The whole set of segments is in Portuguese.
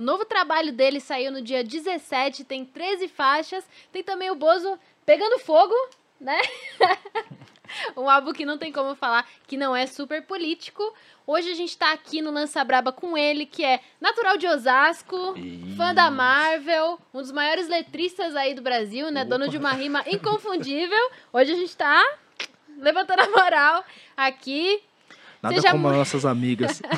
O novo trabalho dele saiu no dia 17, tem 13 faixas. Tem também o Bozo pegando fogo, né? um álbum que não tem como falar que não é super político. Hoje a gente tá aqui no Lança Braba com ele, que é natural de Osasco, Isso. fã da Marvel, um dos maiores letristas aí do Brasil, né? Opa. Dono de uma rima inconfundível. Hoje a gente tá levantando a moral aqui. Nada Seja como nossas amigas.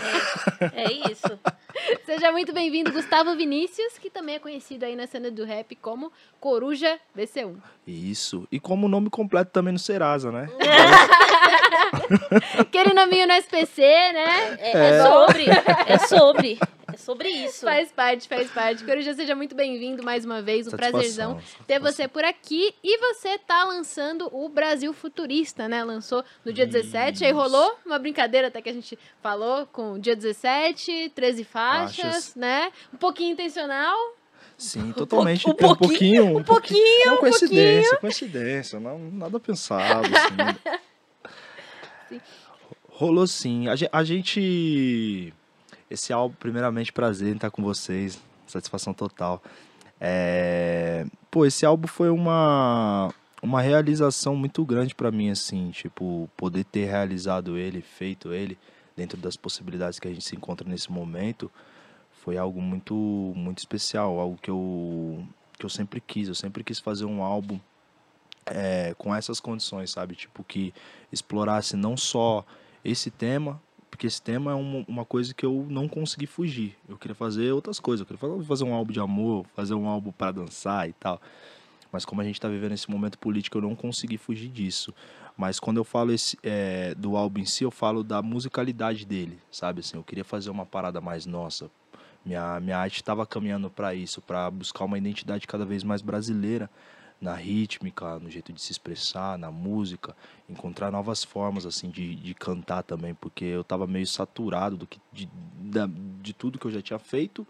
É isso. Seja muito bem-vindo, Gustavo Vinícius, que também é conhecido aí na cena do rap como Coruja BC1. Isso. E como nome completo também no Serasa, né? Aquele nominho no SPC, né? É, é sobre. É sobre. É sobre isso. Faz parte, faz parte. Coruja, seja muito bem-vindo mais uma vez. Um Satisfação, prazerzão satisfação. ter você por aqui. E você tá lançando o Brasil Futurista, né? Lançou no dia 17. Aí Isso. rolou uma brincadeira até que a gente falou com o dia 17, 13 faixas, Faixas. né? Um pouquinho intencional. Sim, totalmente. um Tem um pouquinho, pouquinho. um pouquinho, Não, um coincidência, coincidência. Não, nada pensado, assim. Sim. Rolou sim. A gente. Esse álbum, primeiramente, prazer em estar com vocês. Satisfação total. É, Pô, esse álbum foi uma, uma realização muito grande pra mim, assim. Tipo, poder ter realizado ele, feito ele, dentro das possibilidades que a gente se encontra nesse momento, foi algo muito, muito especial. Algo que eu, que eu sempre quis. Eu sempre quis fazer um álbum é, com essas condições, sabe? Tipo, que explorasse não só esse tema, porque esse tema é uma, uma coisa que eu não consegui fugir. Eu queria fazer outras coisas. Eu queria fa- fazer um álbum de amor, fazer um álbum para dançar e tal. Mas como a gente está vivendo esse momento político, eu não consegui fugir disso. Mas quando eu falo esse, é, do álbum em si, eu falo da musicalidade dele, sabe? Assim, eu queria fazer uma parada mais nossa. Minha, minha arte estava caminhando para isso, para buscar uma identidade cada vez mais brasileira na rítmica, no jeito de se expressar, na música, encontrar novas formas assim de, de cantar também, porque eu tava meio saturado do que de, de tudo que eu já tinha feito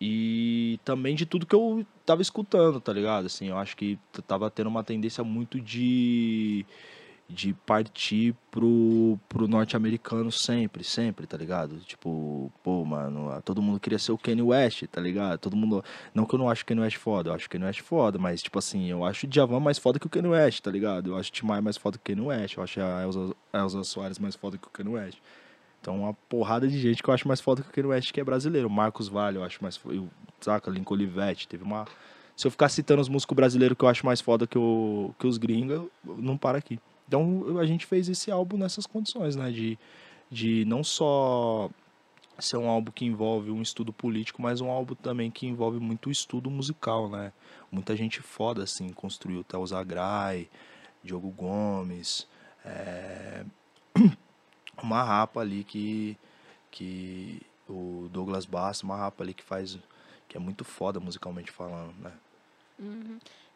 e também de tudo que eu tava escutando, tá ligado? Assim, eu acho que tava tendo uma tendência muito de de partir pro, pro norte-americano sempre, sempre, tá ligado? Tipo, pô, mano, todo mundo queria ser o Kanye West, tá ligado? Todo mundo. Não que eu não acho o Kanye West foda, eu acho o Kanye West foda, mas, tipo assim, eu acho o Djavan mais foda que o Kanye West, tá ligado? Eu acho o Tim Maia mais foda que o Kanye West, eu acho a Elza, a Elza Soares mais foda que o Kanye West. Então, uma porrada de gente que eu acho mais foda que o Kanye West, que é brasileiro. Marcos Vale, eu acho mais foda. Saca? Lincoln Olivetti, teve uma. Se eu ficar citando os músicos brasileiros que eu acho mais foda que, o, que os gringos, não para aqui. Então a gente fez esse álbum nessas condições, né? De, de não só ser um álbum que envolve um estudo político, mas um álbum também que envolve muito estudo musical, né? Muita gente foda, assim, construiu Theo Zagrai, Diogo Gomes, é, uma rapa ali que, que o Douglas Bastos, uma rapa ali que faz, que é muito foda musicalmente falando, né?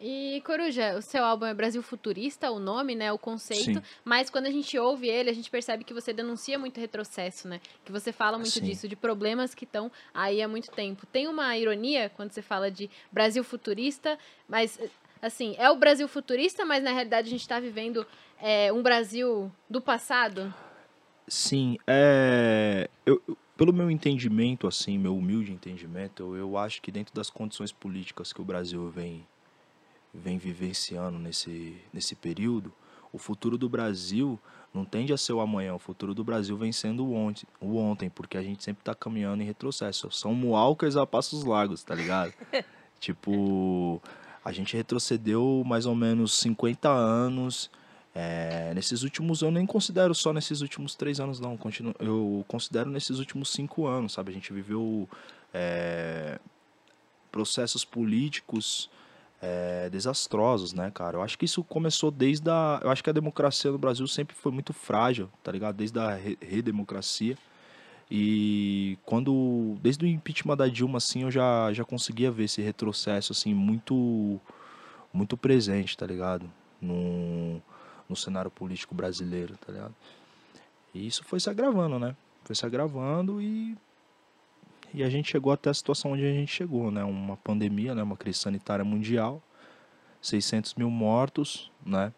E, Coruja, o seu álbum é Brasil Futurista, o nome, né? O conceito. Sim. Mas quando a gente ouve ele, a gente percebe que você denuncia muito retrocesso, né? Que você fala muito Sim. disso, de problemas que estão aí há muito tempo. Tem uma ironia quando você fala de Brasil Futurista, mas, assim, é o Brasil Futurista, mas na realidade a gente está vivendo é, um Brasil do passado? Sim, é. Eu, pelo meu entendimento, assim, meu humilde entendimento, eu, eu acho que dentro das condições políticas que o Brasil vem, vem vivenciando nesse, nesse período, o futuro do Brasil não tende a ser o amanhã, o futuro do Brasil vem sendo o ontem, o ontem porque a gente sempre está caminhando em retrocesso. São mualcas a passos largos, tá ligado? tipo, a gente retrocedeu mais ou menos 50 anos. É, nesses últimos, eu nem considero só nesses últimos três anos, não. Continuo, eu considero nesses últimos cinco anos, sabe? A gente viveu é, processos políticos é, desastrosos, né, cara? Eu acho que isso começou desde a. Eu acho que a democracia no Brasil sempre foi muito frágil, tá ligado? Desde a re- redemocracia. E quando. Desde o impeachment da Dilma, assim, eu já, já conseguia ver esse retrocesso, assim, muito. Muito presente, tá ligado? No, no cenário político brasileiro, tá ligado? E isso foi se agravando, né? Foi se agravando e e a gente chegou até a situação onde a gente chegou, né? Uma pandemia, né? Uma crise sanitária mundial, 600 mil mortos, né?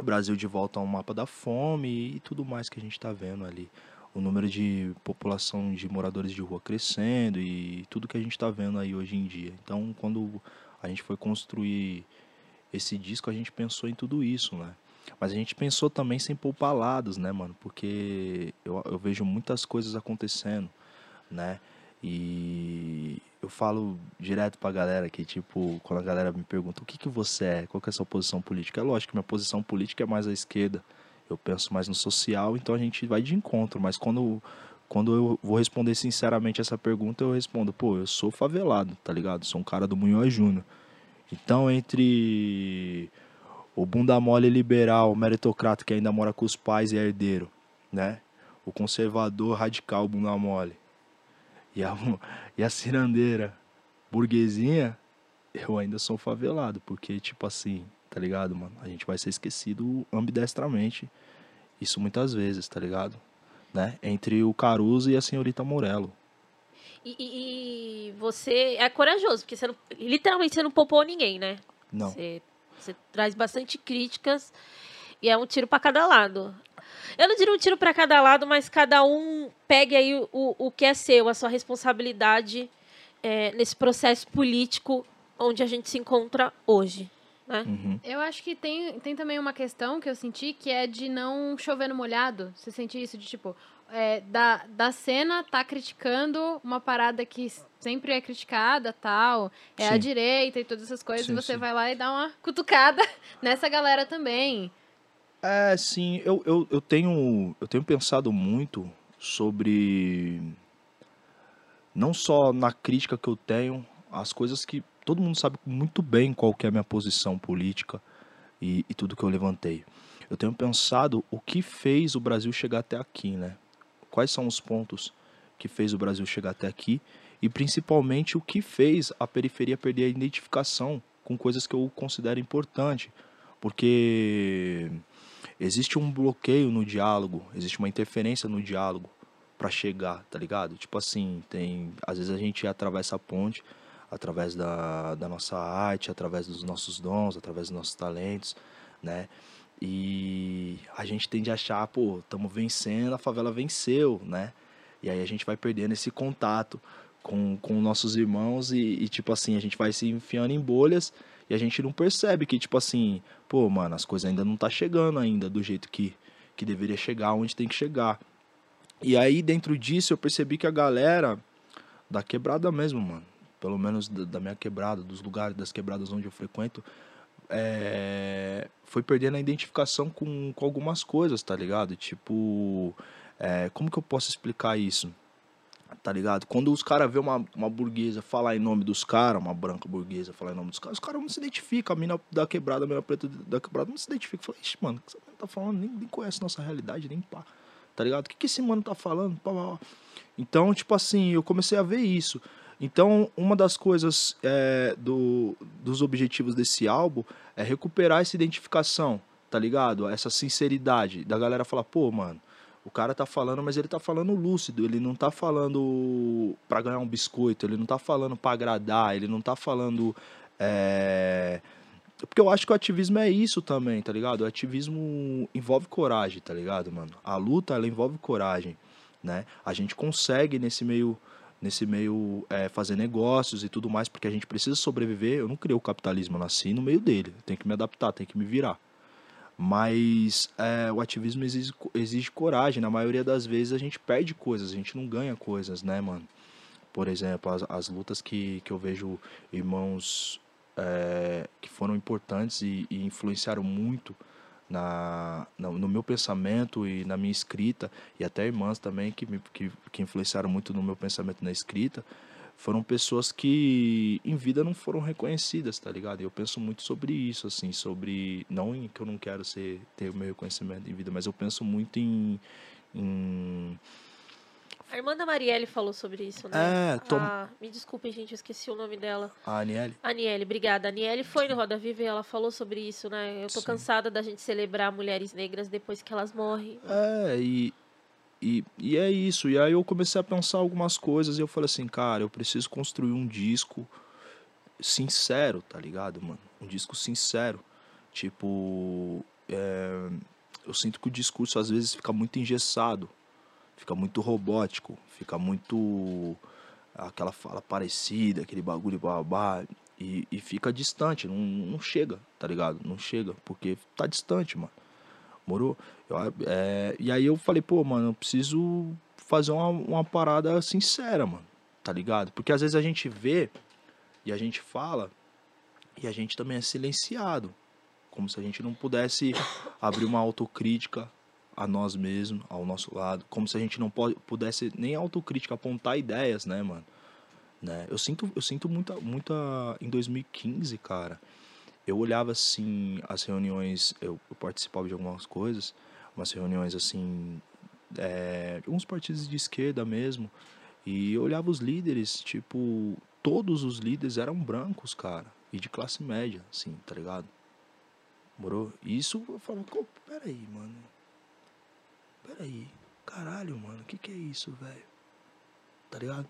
O Brasil de volta ao mapa da fome e tudo mais que a gente está vendo ali. o número de população de moradores de rua crescendo e tudo que a gente está vendo aí hoje em dia. Então, quando a gente foi construir esse disco, a gente pensou em tudo isso, né? Mas a gente pensou também sem poupar lados, né, mano? Porque eu, eu vejo muitas coisas acontecendo, né? E eu falo direto pra galera que, tipo, quando a galera me pergunta o que, que você é, qual que é a sua posição política? É lógico que minha posição política é mais à esquerda. Eu penso mais no social, então a gente vai de encontro. Mas quando, quando eu vou responder sinceramente essa pergunta, eu respondo, pô, eu sou favelado, tá ligado? Sou um cara do Munhoz Júnior. Então, entre o bunda mole liberal, meritocrata que ainda mora com os pais e é herdeiro, né? O conservador radical bunda mole. E a, e a cirandeira burguesinha, eu ainda sou favelado, porque tipo assim, tá ligado, mano? A gente vai ser esquecido ambidestramente. Isso muitas vezes, tá ligado? Né? Entre o Caruso e a senhorita Morello. E, e, e você é corajoso, porque você não, literalmente você não poupou ninguém, né? Não. Você você traz bastante críticas e é um tiro para cada lado. Eu não diria um tiro para cada lado, mas cada um pegue aí o, o que é seu, a sua responsabilidade é, nesse processo político onde a gente se encontra hoje. Né? Uhum. Eu acho que tem, tem também uma questão que eu senti que é de não chover no molhado. Você sente isso de tipo, é, da, da cena tá criticando uma parada que sempre é criticada, tal, é sim. a direita e todas essas coisas, sim, você sim. vai lá e dá uma cutucada nessa galera também. É, sim, eu, eu, eu, tenho, eu tenho pensado muito sobre não só na crítica que eu tenho, as coisas que todo mundo sabe muito bem qual que é a minha posição política e, e tudo que eu levantei. Eu tenho pensado o que fez o Brasil chegar até aqui, né? Quais são os pontos que fez o Brasil chegar até aqui e principalmente o que fez a periferia perder a identificação com coisas que eu considero importante, porque existe um bloqueio no diálogo, existe uma interferência no diálogo para chegar, tá ligado? Tipo assim, tem às vezes a gente atravessa a ponte através da, da nossa arte, através dos nossos dons, através dos nossos talentos, né? E a gente tende a achar, pô, estamos vencendo, a favela venceu, né? E aí a gente vai perdendo esse contato com, com nossos irmãos e, e, tipo assim, a gente vai se enfiando em bolhas e a gente não percebe que, tipo assim, pô, mano, as coisas ainda não tá chegando ainda do jeito que, que deveria chegar, onde tem que chegar. E aí, dentro disso, eu percebi que a galera da quebrada mesmo, mano, pelo menos da, da minha quebrada, dos lugares das quebradas onde eu frequento, é, foi perdendo a identificação com, com algumas coisas, tá ligado? Tipo, é, como que eu posso explicar isso? Tá ligado? Quando os caras vê uma, uma burguesa falar em nome dos caras, uma branca burguesa falar em nome dos caras, os caras não se identificam. A mina da quebrada, a mina preta da quebrada não se identifica. Fala, ixi, mano, o que você tá falando? Nem, nem conhece nossa realidade, nem pá. Tá ligado? O que, que esse mano tá falando? Pá, pá, pá. Então, tipo assim, eu comecei a ver isso. Então, uma das coisas é, do, dos objetivos desse álbum é recuperar essa identificação, tá ligado? Essa sinceridade da galera falar, pô, mano, o cara tá falando, mas ele tá falando lúcido, ele não tá falando para ganhar um biscoito, ele não tá falando para agradar, ele não tá falando. É... Porque eu acho que o ativismo é isso também, tá ligado? O ativismo envolve coragem, tá ligado, mano? A luta, ela envolve coragem, né? A gente consegue nesse meio nesse meio é, fazer negócios e tudo mais, porque a gente precisa sobreviver. Eu não criei o capitalismo, eu nasci no meio dele. Tem que me adaptar, tem que me virar. Mas é, o ativismo exige, exige coragem. Na maioria das vezes a gente perde coisas, a gente não ganha coisas, né, mano? Por exemplo, as, as lutas que, que eu vejo irmãos é, que foram importantes e, e influenciaram muito na, no meu pensamento e na minha escrita, e até irmãs também que, me, que, que influenciaram muito no meu pensamento na escrita, foram pessoas que em vida não foram reconhecidas, tá ligado? E eu penso muito sobre isso, assim, sobre. Não em que eu não quero ser, ter o meu reconhecimento em vida, mas eu penso muito em. em a irmã da Marielle falou sobre isso, né? É, tom... ah, me desculpem, gente, eu esqueci o nome dela. A Aniele? Aniele, obrigada. A Aniele foi no Roda Viva e ela falou sobre isso, né? Eu tô Sim. cansada da gente celebrar mulheres negras depois que elas morrem. É, e, e, e é isso. E aí eu comecei a pensar algumas coisas e eu falei assim, cara, eu preciso construir um disco sincero, tá ligado, mano? Um disco sincero. Tipo, é, eu sinto que o discurso às vezes fica muito engessado fica muito robótico, fica muito aquela fala parecida, aquele bagulho babá, e, e fica distante, não, não chega, tá ligado? Não chega, porque tá distante, mano. Morou? Eu, é, e aí eu falei, pô, mano, eu preciso fazer uma, uma parada sincera, mano, tá ligado? Porque às vezes a gente vê e a gente fala e a gente também é silenciado. Como se a gente não pudesse abrir uma autocrítica a nós mesmos, ao nosso lado. Como se a gente não pudesse nem autocrítica, apontar ideias, né, mano? Né? Eu sinto, eu sinto muita, muita. Em 2015, cara, eu olhava assim as reuniões, eu, eu participava de algumas coisas, umas reuniões assim, é, alguns partidos de esquerda mesmo, e eu olhava os líderes, tipo, todos os líderes eram brancos, cara, e de classe média, assim, tá ligado? Morou? Isso eu falava, peraí, mano, peraí, caralho, mano, o que que é isso, velho? Tá ligado?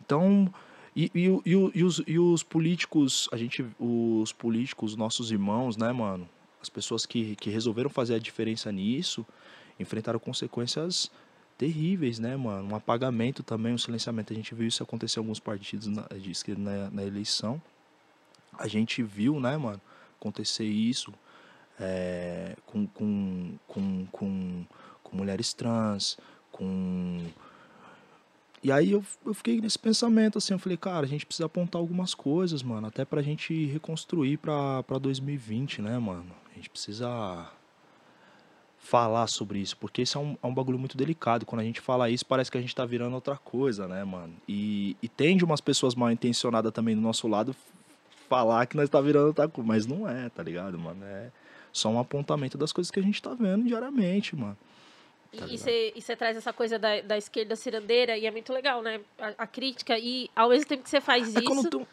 Então, e, e, e, e, os, e os políticos, a gente, os políticos, nossos irmãos, né, mano? As pessoas que, que resolveram fazer a diferença nisso, enfrentaram consequências terríveis, né, mano? Um apagamento também, um silenciamento. A gente viu isso acontecer em alguns partidos na, de esquerda na, na eleição. A gente viu, né, mano, acontecer isso é, com, com, com, com com mulheres trans, com. E aí eu, eu fiquei nesse pensamento assim, eu falei, cara, a gente precisa apontar algumas coisas, mano, até pra gente reconstruir pra, pra 2020, né, mano? A gente precisa falar sobre isso, porque isso é um, é um bagulho muito delicado. Quando a gente fala isso, parece que a gente tá virando outra coisa, né, mano? E, e tende umas pessoas mal intencionadas também do nosso lado falar que nós tá virando outra coisa, mas não é, tá ligado, mano? É só um apontamento das coisas que a gente tá vendo diariamente, mano. Tá e você traz essa coisa da, da esquerda cirandeira e é muito legal, né? A, a crítica e ao mesmo tempo que você faz é isso... Tu,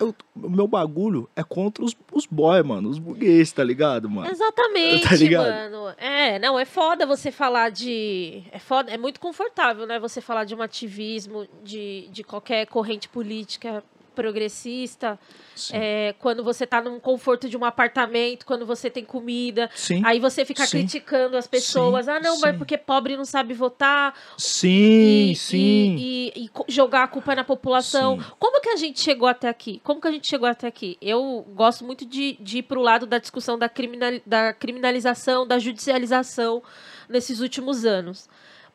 eu, o meu bagulho é contra os, os boy, mano, os burguês, tá ligado, mano? Exatamente, tá ligado? mano. É, não, é foda você falar de. É foda, é muito confortável, né? Você falar de um ativismo, de, de qualquer corrente política progressista, é, quando você está num conforto de um apartamento, quando você tem comida, sim, aí você fica sim, criticando as pessoas, sim, ah não, mas porque pobre não sabe votar, sim, e, sim, e, e, e, jogar a culpa na população. Como que a gente chegou até aqui? Como que a gente chegou até aqui? Eu gosto muito de, de ir para o lado da discussão da, criminal, da criminalização, da judicialização nesses últimos anos.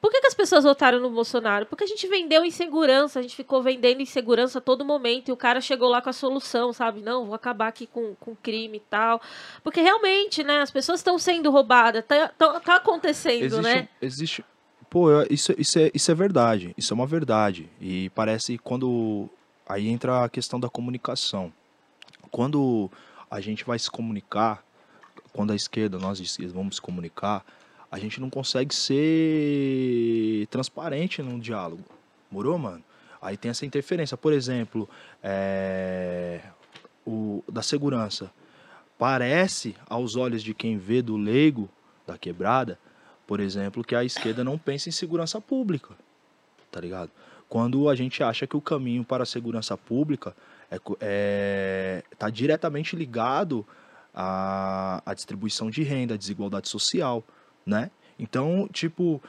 Por que, que, as pessoas votaram no Bolsonaro? Porque a gente vendeu insegurança, a gente ficou vendendo insegurança a todo momento e o cara chegou lá com a solução, sabe? Não, vou acabar aqui com, com crime e tal. Porque realmente, né, as pessoas estão sendo roubadas, tá, tá, tá acontecendo, existe, né? Existe. Pô, isso, isso, é, isso é verdade, isso é uma verdade. E parece quando. Aí entra a questão da comunicação. Quando a gente vai se comunicar, quando a esquerda, nós vamos se comunicar, a gente não consegue ser transparente num diálogo. Morou, mano? Aí tem essa interferência. Por exemplo, é... o da segurança. Parece, aos olhos de quem vê do leigo da quebrada, por exemplo, que a esquerda não pensa em segurança pública. Tá ligado? Quando a gente acha que o caminho para a segurança pública é, é, tá diretamente ligado à, à distribuição de renda, à desigualdade social né? Então, tipo,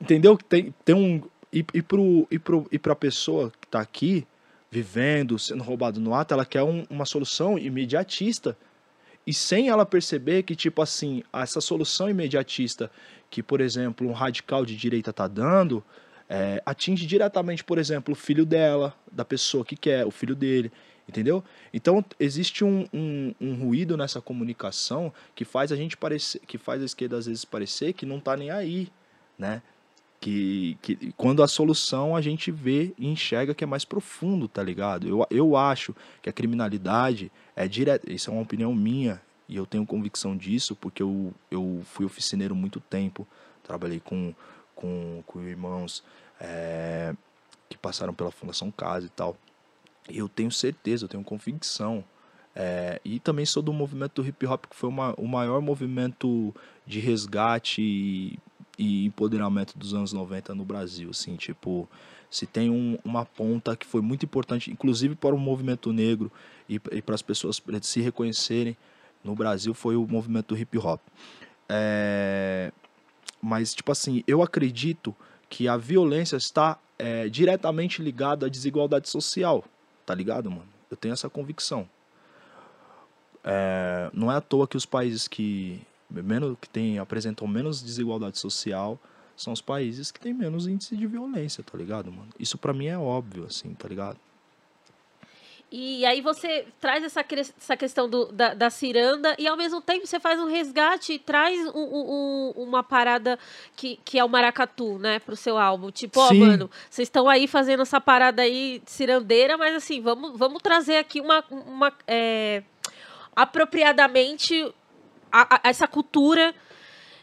entendeu? Tem, tem um. E, e, pro, e, pro, e pra pessoa que tá aqui, vivendo, sendo roubado no ato, ela quer um, uma solução imediatista. E sem ela perceber que, tipo assim, essa solução imediatista que, por exemplo, um radical de direita tá dando, é, atinge diretamente, por exemplo, o filho dela, da pessoa que quer, o filho dele. Entendeu? Então existe um, um, um, ruído nessa comunicação que faz a gente parecer, que faz a esquerda às vezes parecer que não está nem aí, né? Que, que quando a solução a gente vê e enxerga que é mais profundo, tá ligado? Eu, eu acho que a criminalidade é direta, isso é uma opinião minha e eu tenho convicção disso porque eu, eu fui oficineiro muito tempo, trabalhei com, com, com irmãos é, que passaram pela Fundação Casa e tal eu tenho certeza, eu tenho convicção. É, e também sou do movimento do hip hop, que foi uma, o maior movimento de resgate e, e, empoderamento dos anos 90 no Brasil. Assim, tipo, se tem um, uma ponta que foi muito importante, inclusive para o movimento negro e, e para as pessoas se reconhecerem no Brasil, foi o movimento do hip hop. É, mas, tipo assim, eu acredito que a violência está é, diretamente ligada à desigualdade social, tá ligado, mano? Eu tenho essa convicção. É, não é à toa que os países que menos que tem, apresentam menos desigualdade social são os países que têm menos índice de violência, tá ligado, mano? Isso para mim é óbvio, assim, tá ligado? E aí você traz essa, essa questão do, da, da, ciranda e ao mesmo tempo você faz um resgate e traz um, um, uma parada que, que é o maracatu, né, pro seu álbum. Tipo, ó, oh, mano, vocês estão aí fazendo essa parada aí cirandeira, mas assim, vamos, vamos trazer aqui uma, uma é, apropriadamente a, a, essa cultura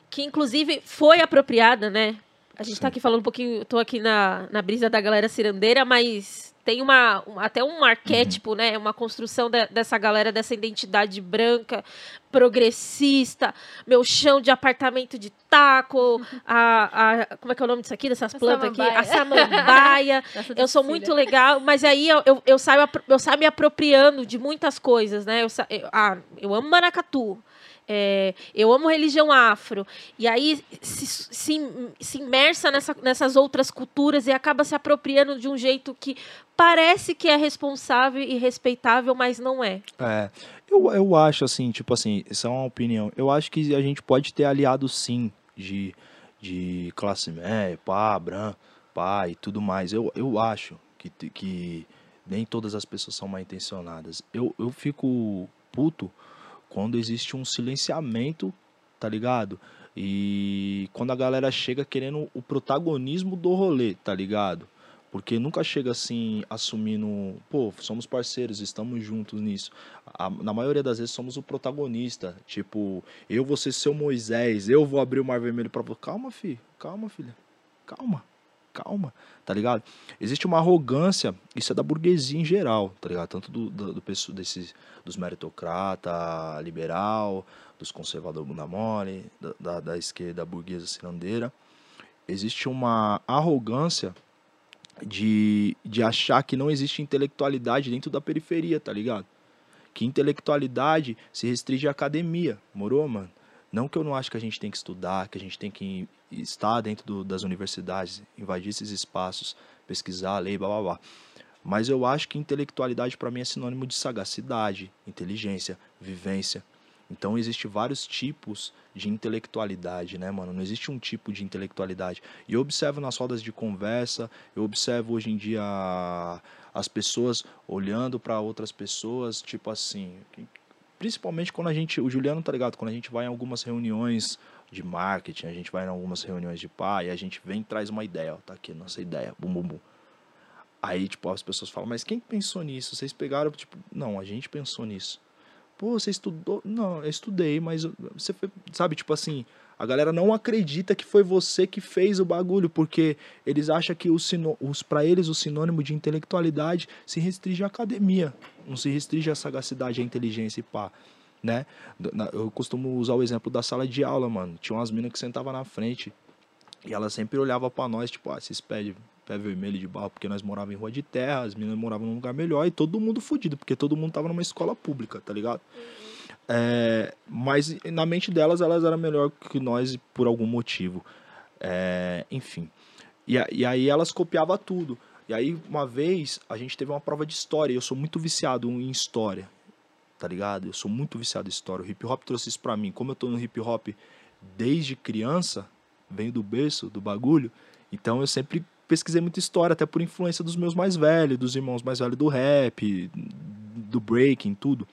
que inclusive foi apropriada, né? A gente tá Sim. tá aqui falando um pouquinho, tô aqui na, na brisa da galera cirandeira, mas tem uma, um, até um arquétipo, uhum. né? Uma construção de, dessa galera, dessa identidade branca, progressista, meu chão de apartamento de taco, a, a como é que é o nome disso aqui, dessas a plantas aqui? A samambaia. eu sou muito legal, mas aí eu, eu, eu, saio, eu saio me apropriando de muitas coisas, né? Eu, eu, ah, eu amo maracatu. É, eu amo religião afro. E aí se, se, se imersa nessa, nessas outras culturas e acaba se apropriando de um jeito que parece que é responsável e respeitável, mas não é. É. Eu, eu acho assim, tipo assim, isso é uma opinião. Eu acho que a gente pode ter aliados sim de, de classe média, pá, branco, pá e tudo mais. Eu, eu acho que, que nem todas as pessoas são mal intencionadas. Eu, eu fico puto quando existe um silenciamento, tá ligado? E quando a galera chega querendo o protagonismo do rolê, tá ligado? Porque nunca chega assim, assumindo, pô, somos parceiros, estamos juntos nisso. A, na maioria das vezes somos o protagonista. Tipo, eu vou ser seu Moisés, eu vou abrir o Mar Vermelho pra. Calma, filho, calma, filha. Calma, calma, tá ligado? Existe uma arrogância, isso é da burguesia em geral, tá ligado? Tanto do, do, do desses, dos meritocrata liberal, dos conservadores bunda mole, da, da, da esquerda burguesa cirandeira. Existe uma arrogância de, de achar que não existe intelectualidade dentro da periferia, tá ligado? Que intelectualidade se restringe à academia, morou, mano? Não que eu não acho que a gente tem que estudar, que a gente tem que estar dentro do, das universidades, invadir esses espaços, pesquisar, ler, blá blá blá. Mas eu acho que intelectualidade para mim é sinônimo de sagacidade, inteligência, vivência. Então existe vários tipos de intelectualidade, né, mano? Não existe um tipo de intelectualidade. E eu observo nas rodas de conversa, eu observo hoje em dia as pessoas olhando para outras pessoas, tipo assim, principalmente quando a gente, o Juliano tá ligado, quando a gente vai em algumas reuniões de marketing, a gente vai em algumas reuniões de pai, a gente vem e traz uma ideia, ó, tá aqui nossa ideia, bum bum bum. Aí, tipo, as pessoas falam, mas quem pensou nisso? Vocês pegaram, tipo, não, a gente pensou nisso. Pô, você estudou? Não, eu estudei, mas você foi, sabe, tipo assim, a galera não acredita que foi você que fez o bagulho, porque eles acham que os, os para eles o sinônimo de intelectualidade se restringe à academia, não se restringe à sagacidade, à inteligência e pá, né? Eu costumo usar o exemplo da sala de aula, mano. Tinha umas minas que sentavam na frente e ela sempre olhava para nós, tipo, ah, esses pés pé vermelho de barro, porque nós morávamos em rua de terra, as meninas moravam num lugar melhor e todo mundo fudido, porque todo mundo tava numa escola pública, tá ligado? Uhum. É, mas na mente delas, elas eram melhor que nós por algum motivo. É, enfim. E, e aí elas copiavam tudo. E aí, uma vez, a gente teve uma prova de história. Eu sou muito viciado em história. Tá ligado? Eu sou muito viciado em história. O hip hop trouxe isso pra mim. Como eu tô no hip hop desde criança, venho do berço, do bagulho. Então eu sempre pesquisei muita história, até por influência dos meus mais velhos, dos irmãos mais velhos do rap, do breaking, tudo.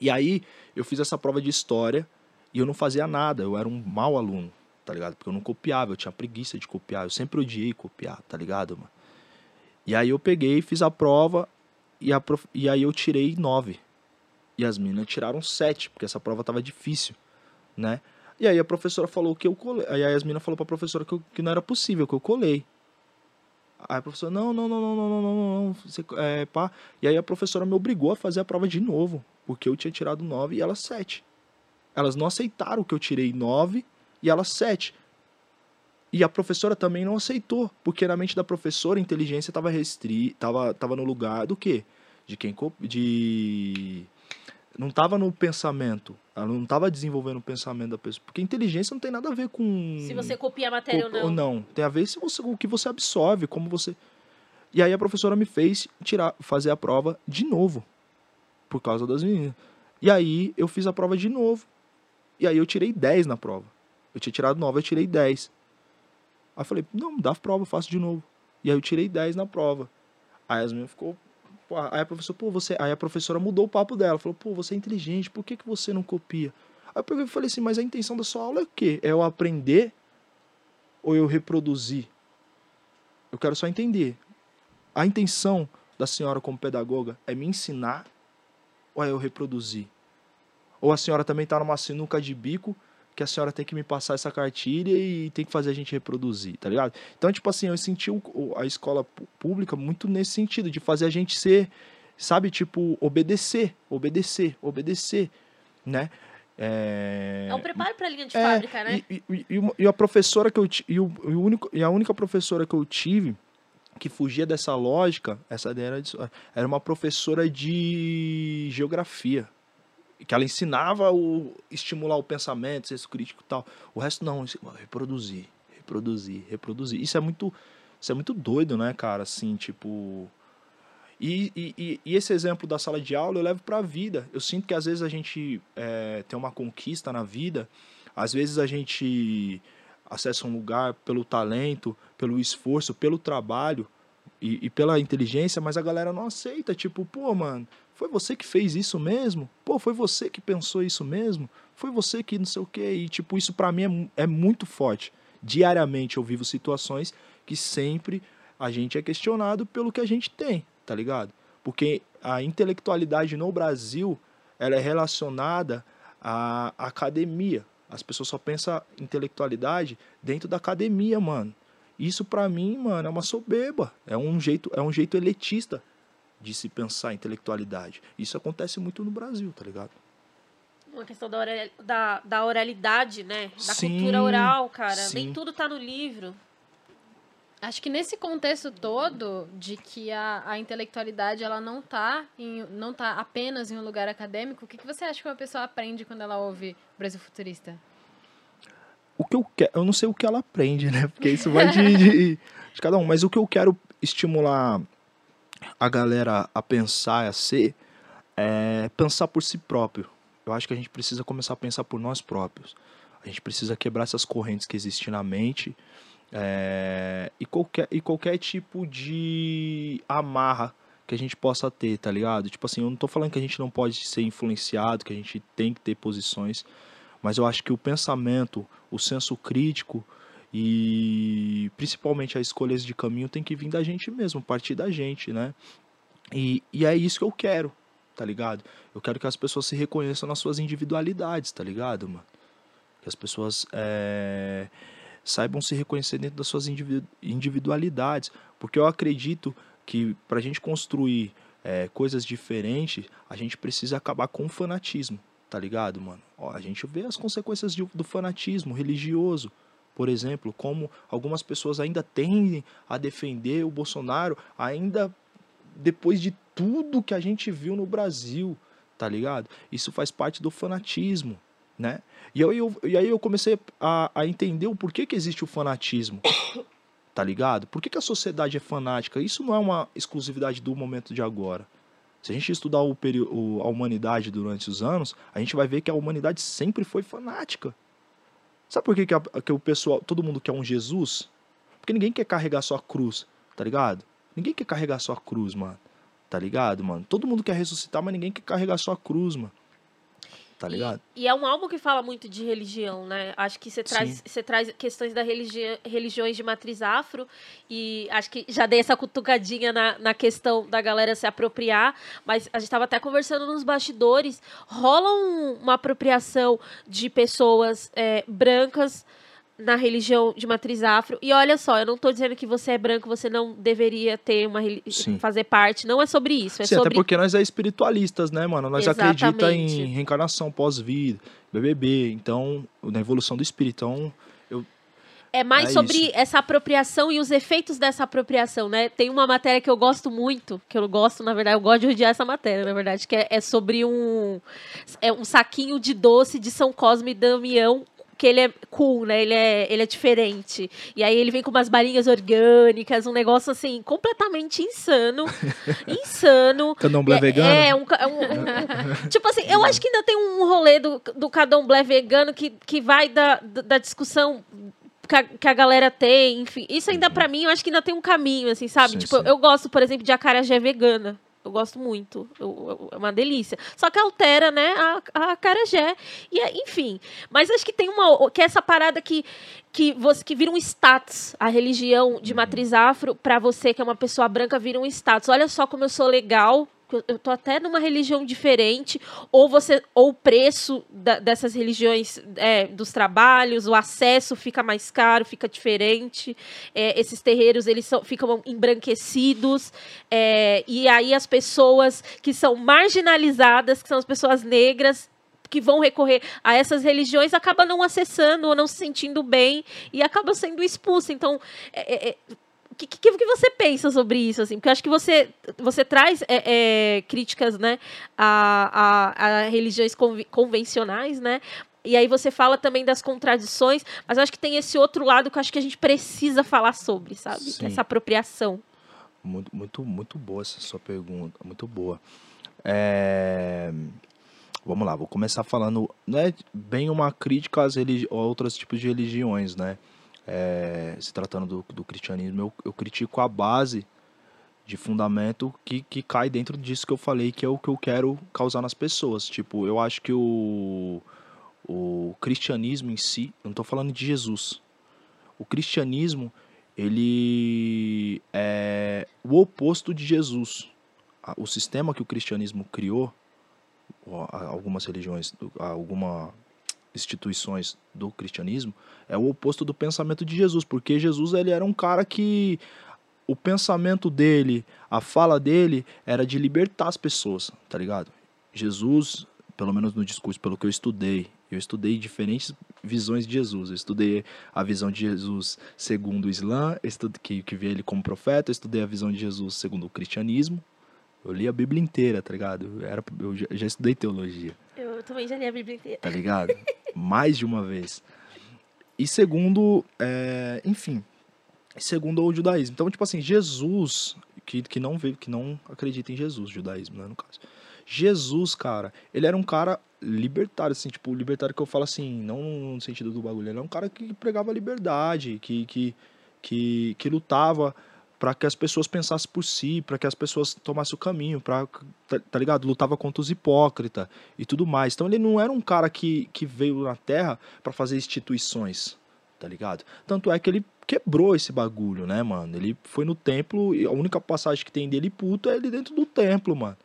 E aí eu fiz essa prova de história e eu não fazia nada, eu era um mau aluno, tá ligado? Porque eu não copiava, eu tinha preguiça de copiar, eu sempre odiei copiar, tá ligado, mano? E aí eu peguei, fiz a prova e, a prof... e aí eu tirei nove. E as meninas tiraram sete, porque essa prova tava difícil, né? E aí a professora falou que eu colei. Aí a Yasmina falou pra professora que, eu, que não era possível, que eu colei. Aí a professora, não, não, não, não, não, não, não, não. Você, é, pá. E aí a professora me obrigou a fazer a prova de novo porque eu tinha tirado 9 e elas 7. Elas não aceitaram que eu tirei 9 e elas 7. E a professora também não aceitou, porque na mente da professora a inteligência estava restrita, estava tava no lugar do quê? De quem de Não tava no pensamento. Ela não tava desenvolvendo o pensamento da pessoa. Porque inteligência não tem nada a ver com. Se você copia a matéria co- ou não. Tem a ver se você, o que você absorve, como você. E aí a professora me fez tirar, fazer a prova de novo. Por causa das meninas. E aí eu fiz a prova de novo. E aí eu tirei 10 na prova. Eu tinha tirado 9, eu tirei 10. Aí eu falei, não, dá a prova, eu faço de novo. E aí eu tirei 10 na prova. Aí as meninas ficou. Pô, Aí a professora, pô, você. Aí a professora mudou o papo dela. Falou, pô, você é inteligente, por que, que você não copia? Aí eu peguei e falei assim, mas a intenção da sua aula é o quê? É eu aprender ou eu reproduzir? Eu quero só entender. A intenção da senhora como pedagoga é me ensinar ou é eu reproduzir? Ou a senhora também está numa sinuca de bico que a senhora tem que me passar essa cartilha e tem que fazer a gente reproduzir, tá ligado? Então, tipo assim, eu senti a escola pública muito nesse sentido, de fazer a gente ser, sabe, tipo, obedecer, obedecer, obedecer, né? É, É um preparo pra linha de é, fábrica, né? E, e- e a professora que eu e, o, e o único, e a única professora que eu tive que fugia dessa lógica, essa ideia era, era uma professora de geografia. Que ela ensinava o estimular o pensamento, senso crítico e tal. O resto não, reproduzir, reproduzir, reproduzir. Isso é muito, isso é muito doido, né, cara? Assim, tipo. E, e, e- e esse exemplo da sala de aula eu levo para a vida. Eu sinto que às vezes a gente é, tem uma conquista na vida, às vezes a gente acessa um lugar pelo talento, pelo esforço, pelo trabalho e, e pela inteligência, mas a galera não aceita. Tipo, pô, mano, foi você que fez isso mesmo? Pô, foi você que pensou isso mesmo? Foi você que não sei o quê? E, tipo, isso para mim é, é muito forte. Diariamente eu vivo situações que sempre a gente é questionado pelo que a gente tem, tá ligado? Porque a intelectualidade no Brasil, ela é relacionada à academia. As pessoas só pensam intelectualidade dentro da academia, mano. Isso pra mim, mano, é uma soberba. É um jeito, é um jeito elitista de se pensar intelectualidade. Isso acontece muito no Brasil, tá ligado? Uma questão da, oral- da, da oralidade, né? Da Sim, cultura oral, cara. Nem sim. tudo tá no livro. Acho que nesse contexto todo de que a, a intelectualidade ela não tá em, não tá apenas em um lugar acadêmico, o que, que você acha que uma pessoa aprende quando ela ouve Brasil Futurista? o que eu quero, eu não sei o que ela aprende, né? Porque isso vai de, de, de cada um, mas o que eu quero estimular a galera a pensar, a ser, é pensar por si próprio. Eu acho que a gente precisa começar a pensar por nós próprios. A gente precisa quebrar essas correntes que existem na mente é, e, qualquer, e qualquer tipo de amarra que a gente possa ter, tá ligado? Tipo assim, eu não tô falando que a gente não pode ser influenciado, que a gente tem que ter posições, mas eu acho que o pensamento, o senso crítico e principalmente as escolhas de caminho tem que vir da gente mesmo, partir da gente, né? E, e é isso que eu quero, tá ligado? Eu quero que as pessoas se reconheçam nas suas individualidades, tá ligado, mano? Que as pessoas é, saibam se reconhecer dentro das suas individu- individualidades. Porque eu acredito que pra gente construir é, coisas diferentes, a gente precisa acabar com o fanatismo, tá ligado, mano? Ó, a gente vê as consequências de- do fanatismo religioso. Por exemplo, como algumas pessoas ainda tendem a defender o Bolsonaro, ainda depois de tudo que a gente viu no Brasil, tá ligado? Isso faz parte do fanatismo, né? E, eu, eu- e aí eu comecei a, a entender o porquê que existe o fanatismo, tá ligado? Por que, que a sociedade é fanática? Isso não é uma exclusividade do momento de agora. Se a gente estudar o- a humanidade durante os anos, a gente vai ver que a humanidade sempre foi fanática. Sabe por que, que, a- que o pessoal, todo mundo quer um Jesus? Porque ninguém quer carregar sua cruz, tá ligado? Ninguém quer carregar sua cruz, mano. Tá ligado, mano? Todo mundo quer ressuscitar, mas ninguém quer carregar sua cruz, mano. Tá ligado? E, e é um álbum que fala muito de religião, né? Acho que você traz, você traz questões da religi religiões de matriz afro e acho que já dei essa cutucadinha na, na questão da galera se apropriar, mas a gente estava até conversando nos bastidores, rola um- uma apropriação de pessoas é, brancas na religião de matriz afro. E olha só, eu não tô dizendo que você é branco, você não deveria ter uma Sim. fazer parte. Não é sobre isso. É Sim, sobre até porque nós é espiritualistas, né, mano? Nós acredita Exatamente. em reencarnação pós-vida, BBB, então, na evolução do espírito. Então, eu, É mais É sobre isso. essa apropriação e os efeitos dessa apropriação, né? Tem uma matéria que eu gosto muito, que eu gosto, na verdade, eu gosto de odiar essa matéria, na verdade, que é, é sobre um, é um saquinho de doce de São Cosme e Damião, que ele é cool, né? Ele é, ele é diferente. E aí ele vem com umas balinhas orgânicas, um negócio assim, completamente insano. insano. Candomblé É- vegano? É, um, ca- um- um- tipo assim, eu acho que ainda tem um rolê do, do candomblé vegano que, que vai da, da discussão que a, que a galera tem, enfim. Isso ainda pra mim, eu acho que ainda tem um caminho, assim, sabe? Sim, tipo, sim. eu gosto, por exemplo, de acarajé vegana. Eu gosto muito. Eu- eu- é uma delícia. Só que altera, né, a, a acarajé. E, é- enfim. Mas acho que tem uma. Que é essa parada que, que, você, que vira um status. A religião de matriz afro, pra você, que é uma pessoa branca, vira um status. Olha só como eu sou legal. Eu- tô até numa religião diferente, ou você, ou o preço da- dessas religiões é, dos trabalhos, o acesso fica mais caro, fica diferente. É, esses terreiros eles são, ficam embranquecidos. É, e aí as pessoas que são marginalizadas, que são as pessoas negras, que vão recorrer a essas religiões, acabam não acessando ou não se sentindo bem e acabam sendo expulsas. Então, é, é, é, o que, que, que você pensa sobre isso? Assim? Porque eu acho que você, você traz é, é, críticas né, a, a, a religiões convencionais, né? E aí você fala também das contradições, mas eu acho que tem esse outro lado que eu acho que a gente precisa falar sobre, sabe? Sim. essa apropriação. Muito, muito, muito boa essa sua pergunta, muito boa. É, Vamos lá, vou começar falando, não é bem uma crítica às religi... outros tipos de religiões, né? É, Se tratando do, do cristianismo, eu, eu critico a base de fundamento que, que cai dentro disso que eu falei, que é o que eu quero causar nas pessoas. Tipo, eu acho que o, o cristianismo em si, eu não estou falando de Jesus. O cristianismo, ele é o oposto de Jesus. O sistema que o cristianismo criou, algumas religiões, algumas instituições do cristianismo, é o oposto do pensamento de Jesus, porque Jesus ele era um cara que o pensamento dele, a fala dele era de libertar as pessoas, tá ligado? Jesus, pelo menos no discurso, pelo que eu estudei, eu estudei diferentes visões de Jesus. Eu estudei a visão de Jesus segundo o Islã, que, que vê ele como profeta, eu estudei a visão de Jesus segundo o cristianismo. Eu li a Bíblia inteira, tá ligado? Eu, era, eu já, já estudei teologia Eu também já li a Bíblia inteira. tá ligado? Mais de uma vez. E segundo, é, enfim, segundo o judaísmo. Então, tipo assim, Jesus, que, que não veio, que não acredita em Jesus, judaísmo, né, no caso. Jesus, cara, ele era um cara libertário, assim, tipo, libertário que eu falo assim, não no sentido do bagulho, ele era um cara que pregava liberdade, que, que, que, que lutava para que as pessoas pensassem por si, para que as pessoas tomassem o caminho, para tá, tá ligado? Lutava contra os hipócritas e tudo mais. Então ele não era um cara que, que veio na Terra para fazer instituições, tá ligado? Tanto é que ele quebrou esse bagulho, né, mano? Ele foi no templo e a única passagem que tem dele puto é ele dentro do templo, mano.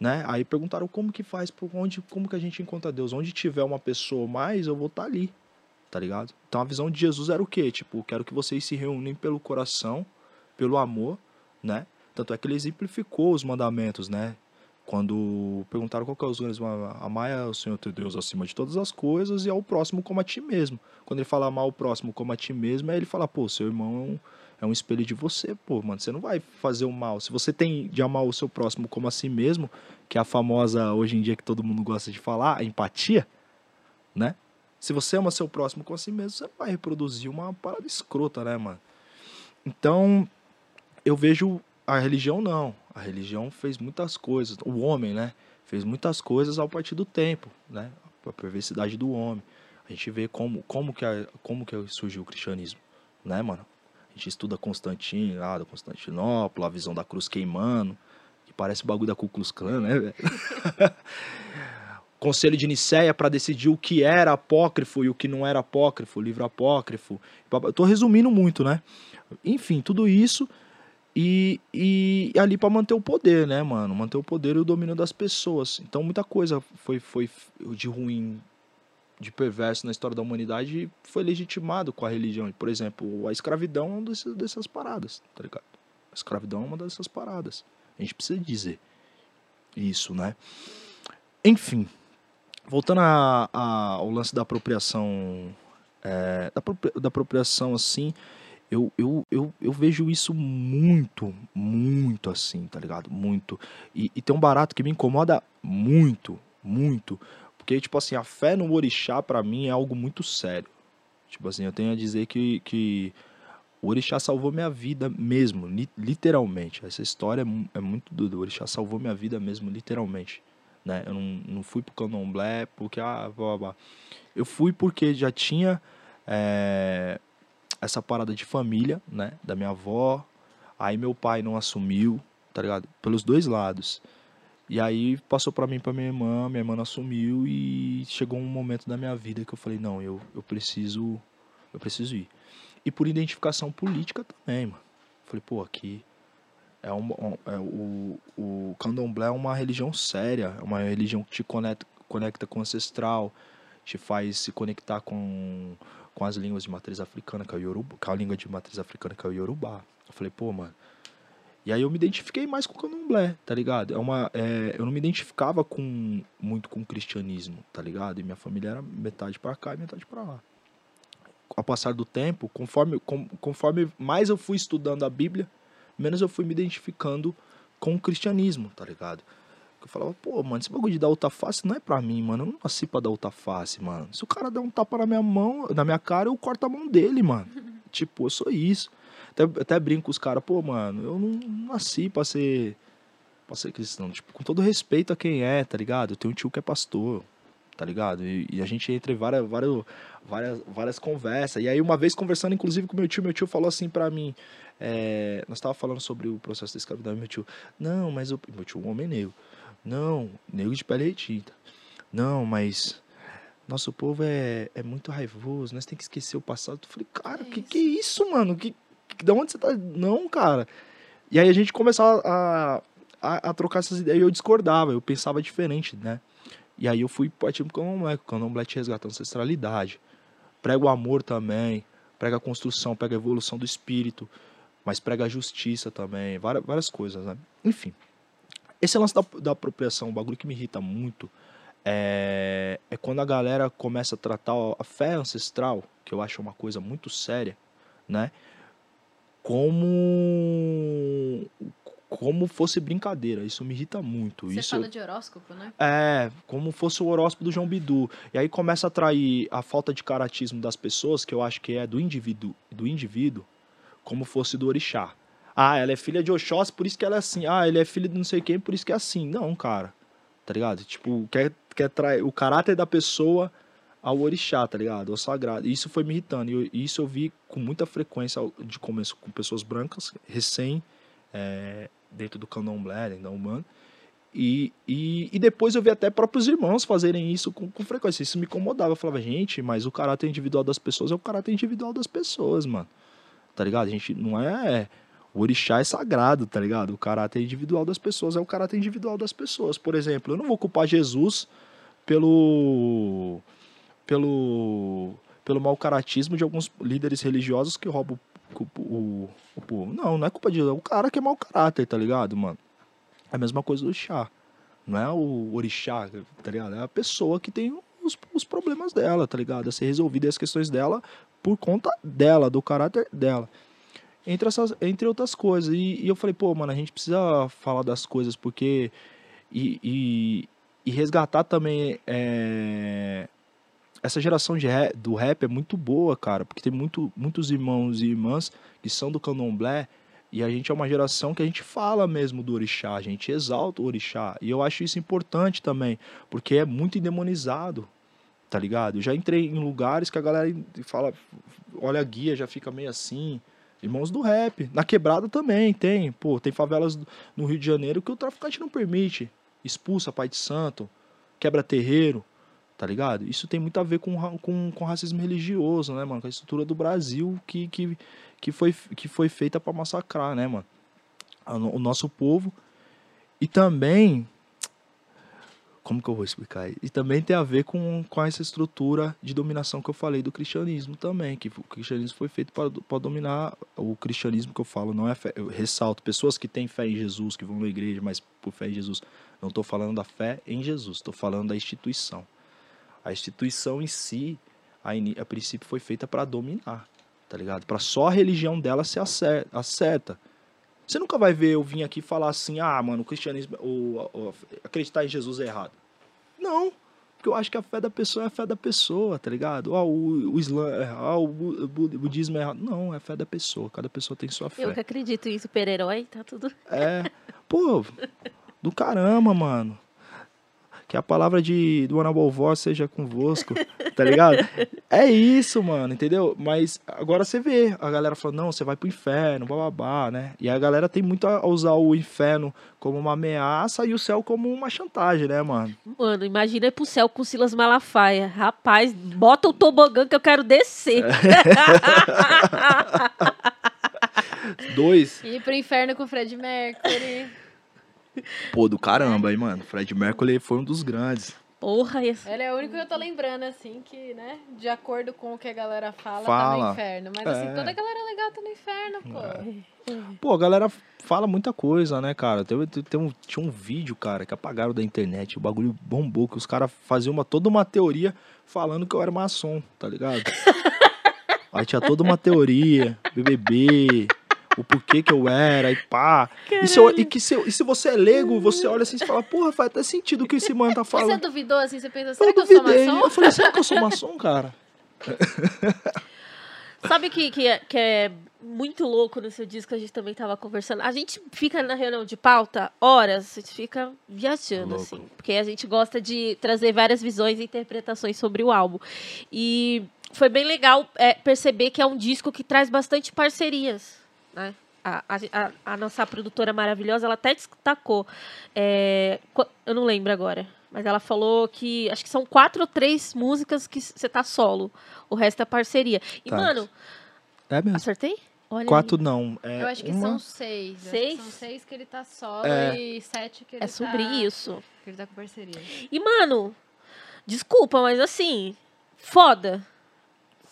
Né? Aí perguntaram como que faz, por onde, como que a gente encontra Deus? Onde tiver uma pessoa mais, eu vou estar ali, tá ligado? Então a visão de Jesus era o quê? Tipo, quero que vocês se reúnem pelo coração, pelo amor, né? Tanto é que ele exemplificou os mandamentos, né? Quando perguntaram qual que é os grandes, amar o Senhor teu Deus acima de todas as coisas e ao próximo como a ti mesmo. Quando ele fala amar o próximo como a ti mesmo, aí ele fala, pô, seu irmão é um, é um espelho de você, pô, mano, você não vai fazer o mal. Se você tem de amar o seu próximo como a si mesmo, que é a famosa, hoje em dia, que todo mundo gosta de falar, a empatia, né? Se você ama seu próximo com a si mesmo, você vai reproduzir uma parada escrota, né, mano? Então, eu vejo a religião não. A religião fez muitas coisas, o homem, né? Fez muitas coisas ao partir do tempo, né? A perversidade do homem. A gente vê como, como, que, a, como que surgiu o cristianismo, né, mano? A gente estuda Constantino, lá do Constantinopla, a visão da cruz queimando, que parece o bagulho da Ku Klux Klan, né, velho? Conselho de Nicéia para decidir o que era apócrifo e o que não era apócrifo, livro apócrifo. Eu tô resumindo muito, né? Enfim, tudo isso e, e ali para manter o poder, né, mano? Manter o poder e o domínio das pessoas. Então muita coisa foi, foi de ruim, de perverso na história da humanidade foi legitimado com a religião. Por exemplo, a escravidão é uma dessas, dessas paradas, tá ligado? A escravidão é uma dessas paradas. A gente precisa dizer isso, né? Enfim, voltando a, a, ao lance da apropriação é, da, da apropriação assim, eu, eu, eu, eu vejo isso muito, muito assim, tá ligado? Muito. E, e tem um barato que me incomoda muito, muito. Porque, tipo assim, a fé no orixá para mim é algo muito sério. Tipo assim, eu tenho a dizer que, que o orixá salvou minha vida mesmo, literalmente. Essa história é, é muito doida. O orixá salvou minha vida mesmo, literalmente. Né? Eu não, não fui pro candomblé porque, ah, blá, blá. Eu fui porque já tinha é, essa parada de família, né? Da minha avó. Aí meu pai não assumiu, tá ligado? Pelos dois lados. E aí passou para mim, para minha irmã, minha irmã não assumiu e chegou um momento da minha vida que eu falei, não, eu, eu preciso eu preciso ir. E por identificação política também, mano. Falei, pô, aqui é, um, é o, o candomblé é uma religião séria, é uma religião que te conecta, conecta com o ancestral, te faz se conectar com com as línguas de matriz africana, que é o Yoruba, com a língua de matriz africana, que é o Yorubá. Eu falei, pô, mano. E aí eu me identifiquei mais com o candomblé, tá ligado? É uma, é, eu não me identificava com muito com o cristianismo, tá ligado? E minha família era metade para cá e metade para lá. Ao passar do tempo, conforme, com, conforme mais eu fui estudando a Bíblia, menos eu fui me identificando com o cristianismo, tá ligado? Eu falava, pô, mano, esse bagulho de dar outra face não é pra mim, mano. Eu não nasci pra dar outra face, mano. Se o cara der um tapa na minha mão, na minha cara, eu corto a mão dele, mano. tipo, eu sou isso. Até, até brinco com os caras, pô, mano, eu não nasci pra ser. pra ser cristão. Tipo, com todo respeito a quem é, tá ligado? Eu tenho um tio que é pastor, tá ligado? E, e a gente entra em várias, várias, várias, várias conversas. E aí, uma vez conversando, inclusive, com meu tio, meu tio falou assim pra mim. É, nós tava falando sobre o processo da escravidão, meu tio, não, mas o meu tio, um homem negro. Não, negro de pele retinta. Não, mas nosso povo é, é muito raivoso, nós tem que esquecer o passado. Eu falei, cara, que que é isso, mano? Que, que, de onde você tá? Não, cara. E aí a gente começava a, a, a trocar essas ideias e eu discordava, eu pensava diferente, né? E aí eu fui partindo com o candomblé, candomblé te resgata a ancestralidade. Prega o amor também, prega a construção, prega a evolução do espírito, mas prega a justiça também, várias, várias coisas, né? Enfim. Esse lance da, da apropriação, um bagulho que me irrita muito, é, é quando a galera começa a tratar a fé ancestral, que eu acho uma coisa muito séria, né? Como como fosse brincadeira. Isso me irrita muito. Você isso, fala de horóscopo, né? É, como fosse o horóscopo do João Bidu. E aí começa a atrair a falta de caratismo das pessoas, que eu acho que é do indivíduo, do indivíduo, como fosse do orixá. Ah, ela é filha de Oxóssi, por isso que ela é assim. Ah, ele é filho de não sei quem, por isso que é assim. Não, cara. Tá ligado? Tipo, quer, quer trair o caráter da pessoa ao orixá, tá ligado? Ao sagrado. Isso foi me irritando. E isso eu vi com muita frequência de começo com pessoas brancas, recém, é, dentro do candomblé, da Umbanda. E, e, e, depois eu vi até próprios irmãos fazerem isso com, com frequência. Isso me incomodava. Eu falava, gente, mas o caráter individual das pessoas é o caráter individual das pessoas, mano. Tá ligado? A gente não é o orixá é sagrado, tá ligado? O caráter individual das pessoas é o caráter individual das pessoas. Por exemplo, eu não vou culpar Jesus pelo pelo pelo mau caratismo de alguns líderes religiosos que roubam o, o, o povo. Não, não é culpa de é o cara que é mau caráter, tá ligado, mano? É a mesma coisa do orixá. Não é o orixá, tá ligado? É a pessoa que tem os, os problemas dela, tá ligado? A ser resolvida as questões dela por conta dela, do caráter dela entre, essas, entre outras coisas. E, e, eu falei, pô, mano, a gente precisa falar das coisas, porque. E, e, e resgatar também. É, essa geração de rap, do rap é muito boa, cara, porque tem muito, muitos irmãos e irmãs que são do candomblé. E a gente é uma geração que a gente fala mesmo do orixá, a gente exalta o orixá. E eu acho isso importante também, porque é muito endemonizado, tá ligado? Eu já entrei em lugares que a galera fala, olha a guia, já fica meio assim. Irmãos do rap. Na quebrada também tem. Pô, tem favelas no Rio de Janeiro que o traficante não permite. Expulsa pai de santo, quebra terreiro, tá ligado? Isso tem muito a ver com, com, com racismo religioso, né, mano? Com a estrutura do Brasil que, que, que, foi, que foi feita para massacrar, né, mano? O nosso povo. E também como que eu vou explicar? E também tem a ver com, com essa estrutura de dominação que eu falei do cristianismo também, que o cristianismo foi feito para dominar o cristianismo que eu falo, não é fé, eu ressalto, pessoas que têm fé em Jesus, que vão na igreja, mas por fé em Jesus, não estou falando da fé em Jesus, estou falando da instituição. A instituição em si, a, a princípio foi feita pra dominar, tá ligado? Pra só a religião dela ser a cer- a certa. Você nunca vai ver eu vir aqui falar assim, ah, mano, o cristianismo, o, o- acreditar em Jesus é errado. Não, porque eu acho que a fé da pessoa é a fé da pessoa, tá ligado? Ah, o, o Islã é errado, ah, o, bu- o bu- o budismo é errado. Não, é a fé da pessoa, cada pessoa tem sua fé. Eu que acredito em super-herói, tá tudo. É, pô, do caramba, mano. Que a palavra de do Anabolvó seja convosco, tá ligado? É isso, mano, entendeu? Mas agora você vê, a galera falando, não, você vai pro inferno, bababá, né? E a galera tem muito a usar o inferno como uma ameaça e o céu como uma chantagem, né, mano? Mano, imagina ir pro céu com Silas Malafaia. Rapaz, bota o tobogã que eu quero descer. Dois, Ir pro inferno com o Fred Mercury. Pô, do caramba, aí, mano. Fred Mercury foi um dos grandes. Porra, esse... Ele é o único que eu tô lembrando, assim, que, né, de acordo com o que a galera fala, tá Fala. no inferno. Mas, assim, É. toda a galera legal tá no inferno, pô. Pô, a galera fala muita coisa, né, cara? Teve, tem um, tinha um vídeo, cara, que apagaram da internet. O bagulho bombou, que os caras faziam uma, toda uma teoria falando que eu era maçom, tá ligado? Aí tinha toda uma teoria, BBB, o porquê que eu era, e pá. E se, eu- e que se, eu- e se você é leigo, você olha assim e fala, porra, faz até sentido o que esse mano tá Mas você falando. duvidou, assim, você pensa, será Eu que eu sou duvidei. maçom? Eu falei, será que eu sou maçom, cara? Sabe que, que, é, que é muito louco no seu disco, a gente também tava conversando. A gente fica na reunião de pauta horas, a gente fica viajando, Louco. assim. Porque a gente gosta de trazer várias visões e interpretações sobre o álbum. E foi bem legal é, perceber que é um disco que traz bastante parcerias, né? A, a, a- nossa produtora maravilhosa, ela até destacou. é, eu não lembro agora. Mas ela falou que acho que são quatro ou três músicas que você tá solo. O resto é parceria. E, Tá. mano, É mesmo. acertei? Olha Quatro aí. não. É Eu acho que uma... são seis. Seis? São seis que ele tá solo É. e sete que ele É tá... sobre isso. Que ele tá com parceria. E, mano, desculpa, mas assim, foda.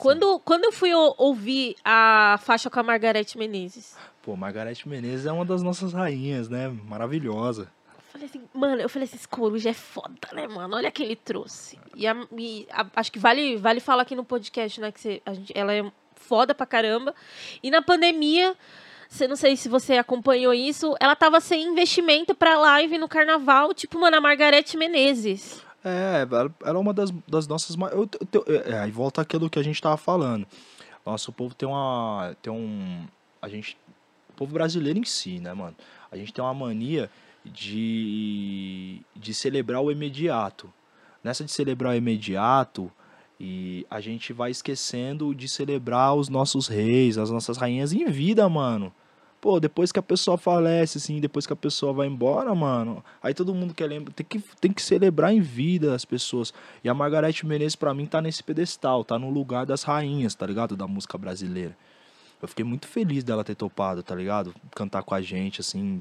Quando, quando eu fui ou- ouvir a faixa com a Margareth Menezes, Pô, Margareth Menezes é uma das nossas rainhas, né? Maravilhosa. eu falei assim, mano, eu falei assim, esse coruja é foda, né, mano? Olha que ele trouxe. E, a- e a- acho que vale, vale falar aqui no podcast, né, que você- a gente, ela é foda pra caramba. E na pandemia, você não sei se você acompanhou isso, ela tava sem investimento pra live no carnaval, tipo, mano, a Margareth Menezes. É, era uma das, das nossas. Eu, eu- eu- é, aí volta aquilo que a gente tava falando. Nosso povo tem uma. Tem um. A gente. O povo brasileiro em si, né, mano? A gente tem uma mania de. de celebrar o imediato. Nessa de celebrar o imediato, e a gente vai esquecendo de celebrar os nossos reis, as nossas rainhas em vida, mano. Pô, depois que a pessoa falece, assim, depois que a pessoa vai embora, mano, aí todo mundo quer lembrar, tem que, tem que celebrar em vida as pessoas. E a Margareth Menezes, pra mim, tá nesse pedestal, tá no lugar das rainhas, tá ligado? Da música brasileira. Eu fiquei muito feliz dela ter topado, tá ligado? Cantar com a gente, assim,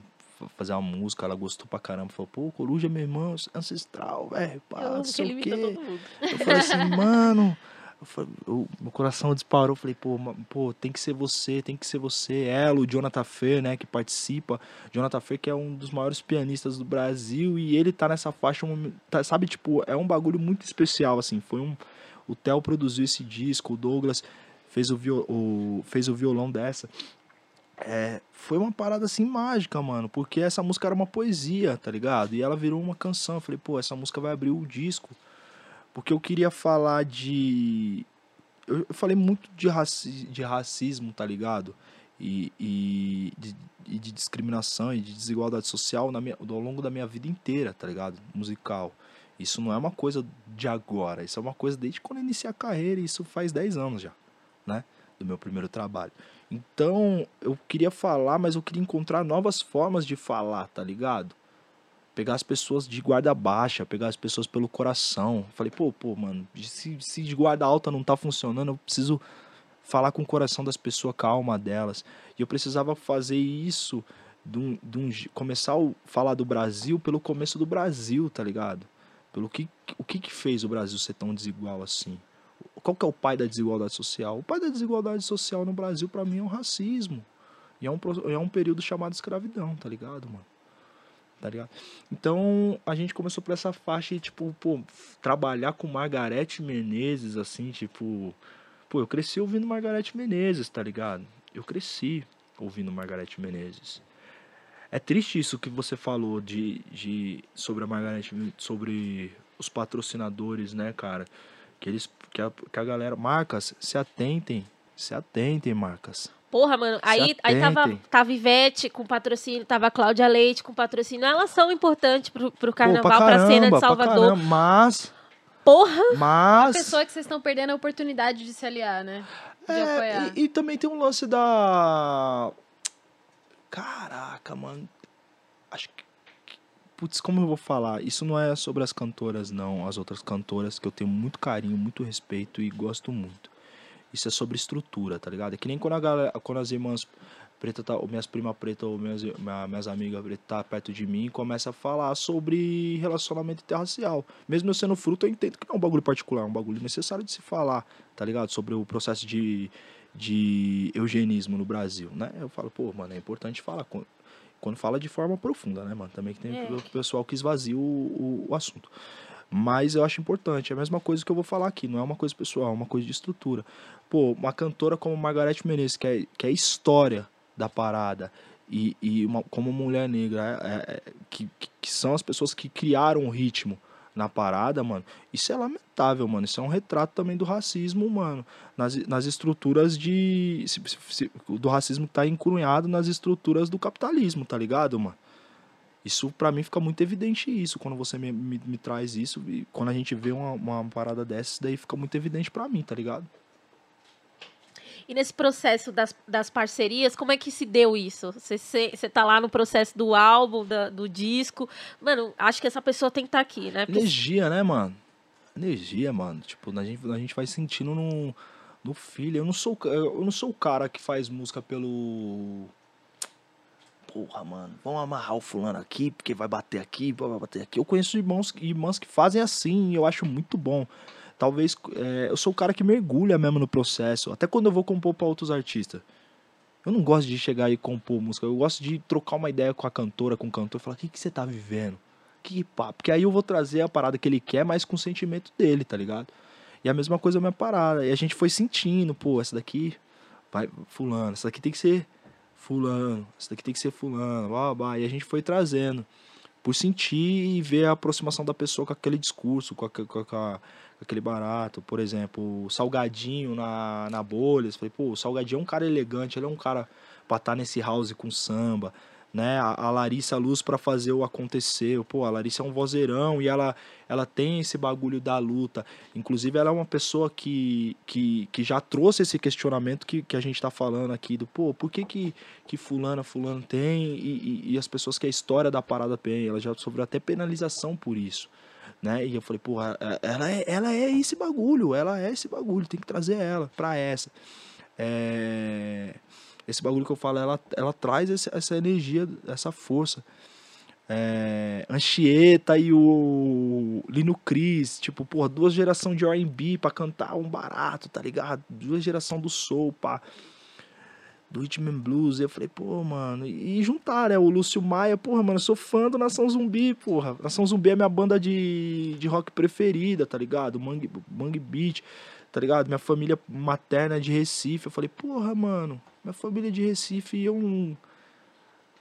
fazer uma música, ela gostou pra caramba. Falou, pô, Coruja, meu irmão, ancestral, velho, pá, não sei o quê. Eu falei assim, mano. Falei- eu- meu coração disparou. Falei, pô, pô, tem que ser você, tem que ser você. Ela, o Jonathan Fer, né, que participa. Jonathan Fer, que é um dos maiores pianistas do Brasil. E ele tá nessa faixa, tá- sabe, tipo, é um bagulho muito especial, assim. Foi um. O Theo produziu esse disco, o Douglas fez o, viol, o, fez o violão dessa. É, foi uma parada assim mágica, mano, porque essa música era uma poesia, tá ligado? E ela virou uma canção. Eu falei, pô, essa música vai abrir o disco. Porque eu queria falar de. Eu falei muito de, raci... de racismo, tá ligado? E, e, de, de discriminação e de desigualdade social na minha... ao longo da minha vida inteira, tá ligado? Musical. Isso não é uma coisa de agora, isso é uma coisa desde quando eu iniciei a carreira, e isso faz 10 anos já, né? Do meu primeiro trabalho. Então, eu queria falar, mas eu queria encontrar novas formas de falar, tá ligado? Pegar as pessoas de guarda baixa, pegar as pessoas pelo coração. Falei, pô, pô, mano, se, se de guarda alta não tá funcionando, eu preciso falar com o coração das pessoas, com a alma delas. E eu precisava fazer isso, de um, de um começar a falar do Brasil pelo começo do Brasil, tá ligado? Pelo que, o que que fez o Brasil ser tão desigual assim? Qual que é o pai da desigualdade social? O pai da desigualdade social no Brasil, pra mim, é o racismo. E é um, é um período chamado escravidão, tá ligado, mano? Tá ligado? Então, a gente começou por essa faixa e, tipo, pô, trabalhar com Margarete Menezes, assim, tipo... Pô, eu cresci ouvindo Margarete Menezes, tá ligado? Eu cresci ouvindo Margarete Menezes. É triste isso que você falou de, de sobre a Margarete, sobre os patrocinadores, né, cara? Que eles que a, que a galera, marcas, se atentem, se atentem, marcas. Porra, mano, aí, aí tava, tava Ivete com patrocínio, tava Cláudia Leite com patrocínio. Elas são importantes pro, pro carnaval, Pô, pra, caramba, pra cena de Salvador. Caramba, mas. Porra! Mas. A pessoa que vocês estão perdendo a oportunidade de se aliar, né? De é, apoiar. E, e também tem um lance da. Caraca, mano. Acho que. Putz, como eu vou falar? Isso não é sobre as cantoras, não. As outras cantoras que eu tenho muito carinho, muito respeito e gosto muito. Isso é sobre estrutura, tá ligado? É que nem quando, a galera, quando as irmãs preta tá, ou minhas primas pretas ou minhas, minhas amigas pretas tá perto de mim e começa a falar sobre relacionamento interracial. Mesmo eu sendo fruto, eu entendo que não é um bagulho particular, é um bagulho necessário de se falar, tá ligado? Sobre o processo de, de eugenismo no Brasil, né? Eu falo, pô, mano, é importante falar. Quando fala de forma profunda, né, mano? Também que tem é. o pessoal que esvazia o, o, o assunto. Mas eu acho importante. É a mesma coisa que eu vou falar aqui. Não é uma coisa pessoal, é uma coisa de estrutura. Pô, uma cantora como Margareth Menezes, que é, que é história da parada, e, e uma, como mulher negra, é, é, que, que são as pessoas que criaram o ritmo na parada, mano, isso é lamentável, mano. Isso é um retrato também do racismo, mano. Nas, nas estruturas de. Se, se, do racismo tá encrunhado nas estruturas do capitalismo, tá ligado, mano? Isso para mim fica muito evidente isso quando você me, me, me, traz isso e quando a gente vê uma, uma parada dessas, daí fica muito evidente para mim, tá ligado? E nesse processo das, das parcerias, como é que se deu isso? Você tá lá no processo do álbum, da, do disco. Mano, acho que essa pessoa tem que estar tá aqui, né? Porque... Energia, né, mano? Energia, mano. Tipo, a gente, a gente vai sentindo no, no filho. Eu não, sou, eu não sou o cara que faz música pelo porra, mano, vamos amarrar o fulano aqui, porque vai bater aqui, vai bater aqui. Eu conheço irmãos, irmãs que fazem assim, e eu acho muito bom. Talvez é, eu sou o cara que mergulha mesmo no processo, até quando eu vou compor para outros artistas. Eu não gosto de chegar e compor música, eu gosto de trocar uma ideia com a cantora, com o cantor, falar: o que, que você tá vivendo? Que papo? Porque aí eu vou trazer a parada que ele quer, mas com o sentimento dele, tá ligado? E a mesma coisa a minha parada. E a gente foi sentindo, pô, essa daqui vai fulano, essa daqui tem que ser fulano, isso daqui tem que ser fulano, blá, blá, e a gente foi trazendo por sentir e ver a aproximação da pessoa com aquele discurso, com, a, com, a, com aquele barato, por exemplo, o Salgadinho na, na bolha, falei, pô, o Salgadinho é um cara elegante, ele é um cara pra estar tá nesse house com samba, né? A, Larissa Luz para fazer o acontecer. Pô, a Larissa é um vozeirão e ela, ela tem esse bagulho da luta. Inclusive, ela é uma pessoa que, que, que já trouxe esse questionamento que, que a gente tá falando aqui do, pô, por que que, que fulana, fulano tem e, e, e as pessoas que a história da parada tem, ela já sofreu até penalização por isso. Né? E eu falei, porra, ela é, ela é esse bagulho, ela é esse bagulho, tem que trazer ela pra essa. É esse bagulho que eu falo, ela, ela traz esse, essa energia, essa força. É, Anchieta e o Lino Cris, tipo, porra, duas gerações de R&B pra cantar um barato, tá ligado? Duas gerações do soul, pá. Do Rhythm and Blues. Eu falei, pô, mano, e juntar, né? O Lúcio Maia, porra, mano, eu sou fã do Nação Zumbi, porra. Nação Zumbi é minha banda de, de rock preferida, tá ligado? Mangue, Mangue Beat, tá ligado? Minha família materna é de Recife. Eu falei, porra, mano, minha família é de Recife e eu não.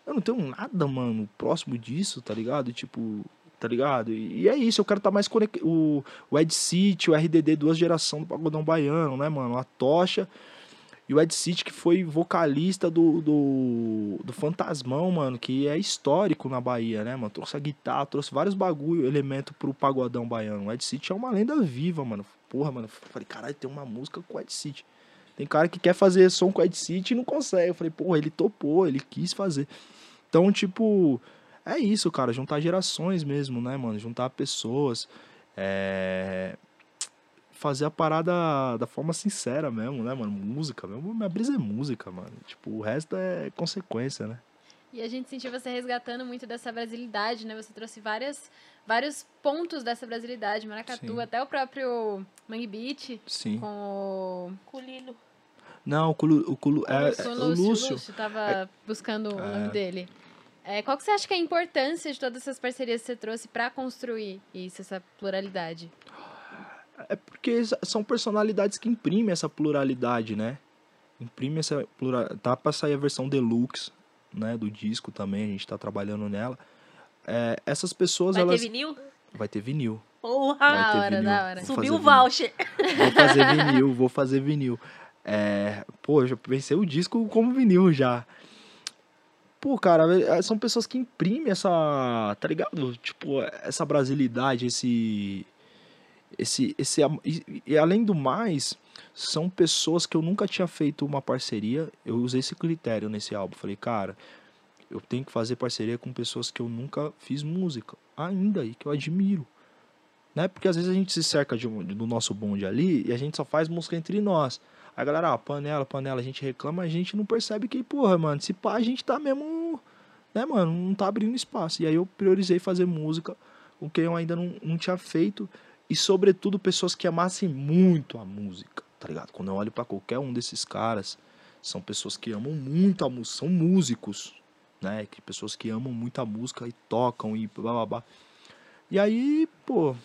Eu não tenho nada, mano, próximo disso, tá ligado? Tipo, tá ligado? E, e é isso, eu quero estar tá mais conectado. O, Ed City, o RDD, duas gerações do Pagodão Baiano, né, mano? A Tocha e o Ed City, que foi vocalista do, do, do Fantasmão, mano, que é histórico na Bahia, né, mano? Trouxe a guitarra, trouxe vários bagulho, elemento pro Pagodão Baiano. O Ed City é uma lenda viva, mano. Porra, mano. Falei, caralho, tem uma música com o Ed City. Tem cara que quer fazer som com Ed City e não consegue. Eu falei, porra, ele topou, ele quis fazer. Então, tipo, é isso, cara. Juntar gerações mesmo, né, mano? Juntar pessoas. É... Fazer a parada da forma sincera mesmo, né, mano? Música mesmo. Minha brisa é música, mano. Tipo, o resto é consequência, né? E a gente sentiu você resgatando muito dessa brasilidade, né? Você trouxe várias, vários pontos dessa brasilidade, Maracatu, Sim. até o próprio Mangue Beat. Sim. Com o Culino. Não, o Culu, o Culu é, é, o Lúcio. O Lúcio tava é, buscando o nome dele. É, qual que você acha que é a importância de todas essas parcerias que você trouxe para construir isso, essa pluralidade? É porque são personalidades que imprimem essa pluralidade, né? Imprime essa pluralidade. Tá pra sair a versão deluxe, né? Do disco também, a gente tá trabalhando nela. É, essas pessoas, Vai elas... ter vinil? Vai ter vinil. Porra! Vai Da hora, vinil. da hora. Vou Subiu o voucher. Vou fazer vinil, vou fazer vinil. É, pô, eu já pensei o disco como vinil já. Pô, cara, é, são pessoas que imprimem essa, tá ligado? Tipo, essa brasilidade, esse esse esse e, e além do mais, são pessoas que eu nunca tinha feito uma parceria. Eu usei esse critério nesse álbum. Falei, cara, eu tenho que fazer parceria com pessoas que eu nunca fiz música ainda e que eu admiro né? Porque às vezes a gente se cerca de do nosso bonde ali e a gente só faz música entre nós. Aí galera, ah, panela, panela, a gente reclama, a gente não percebe que, porra, mano, se pá, a gente tá mesmo, né, mano, não tá abrindo espaço. E aí eu priorizei fazer música com quem eu ainda não, não tinha feito e, sobretudo, pessoas que amassem muito a música, tá ligado? Quando eu olho pra qualquer um desses caras, são pessoas que amam muito a música, são músicos, né? Que pessoas que amam muito a música e tocam e blá blá blá. E aí, pô,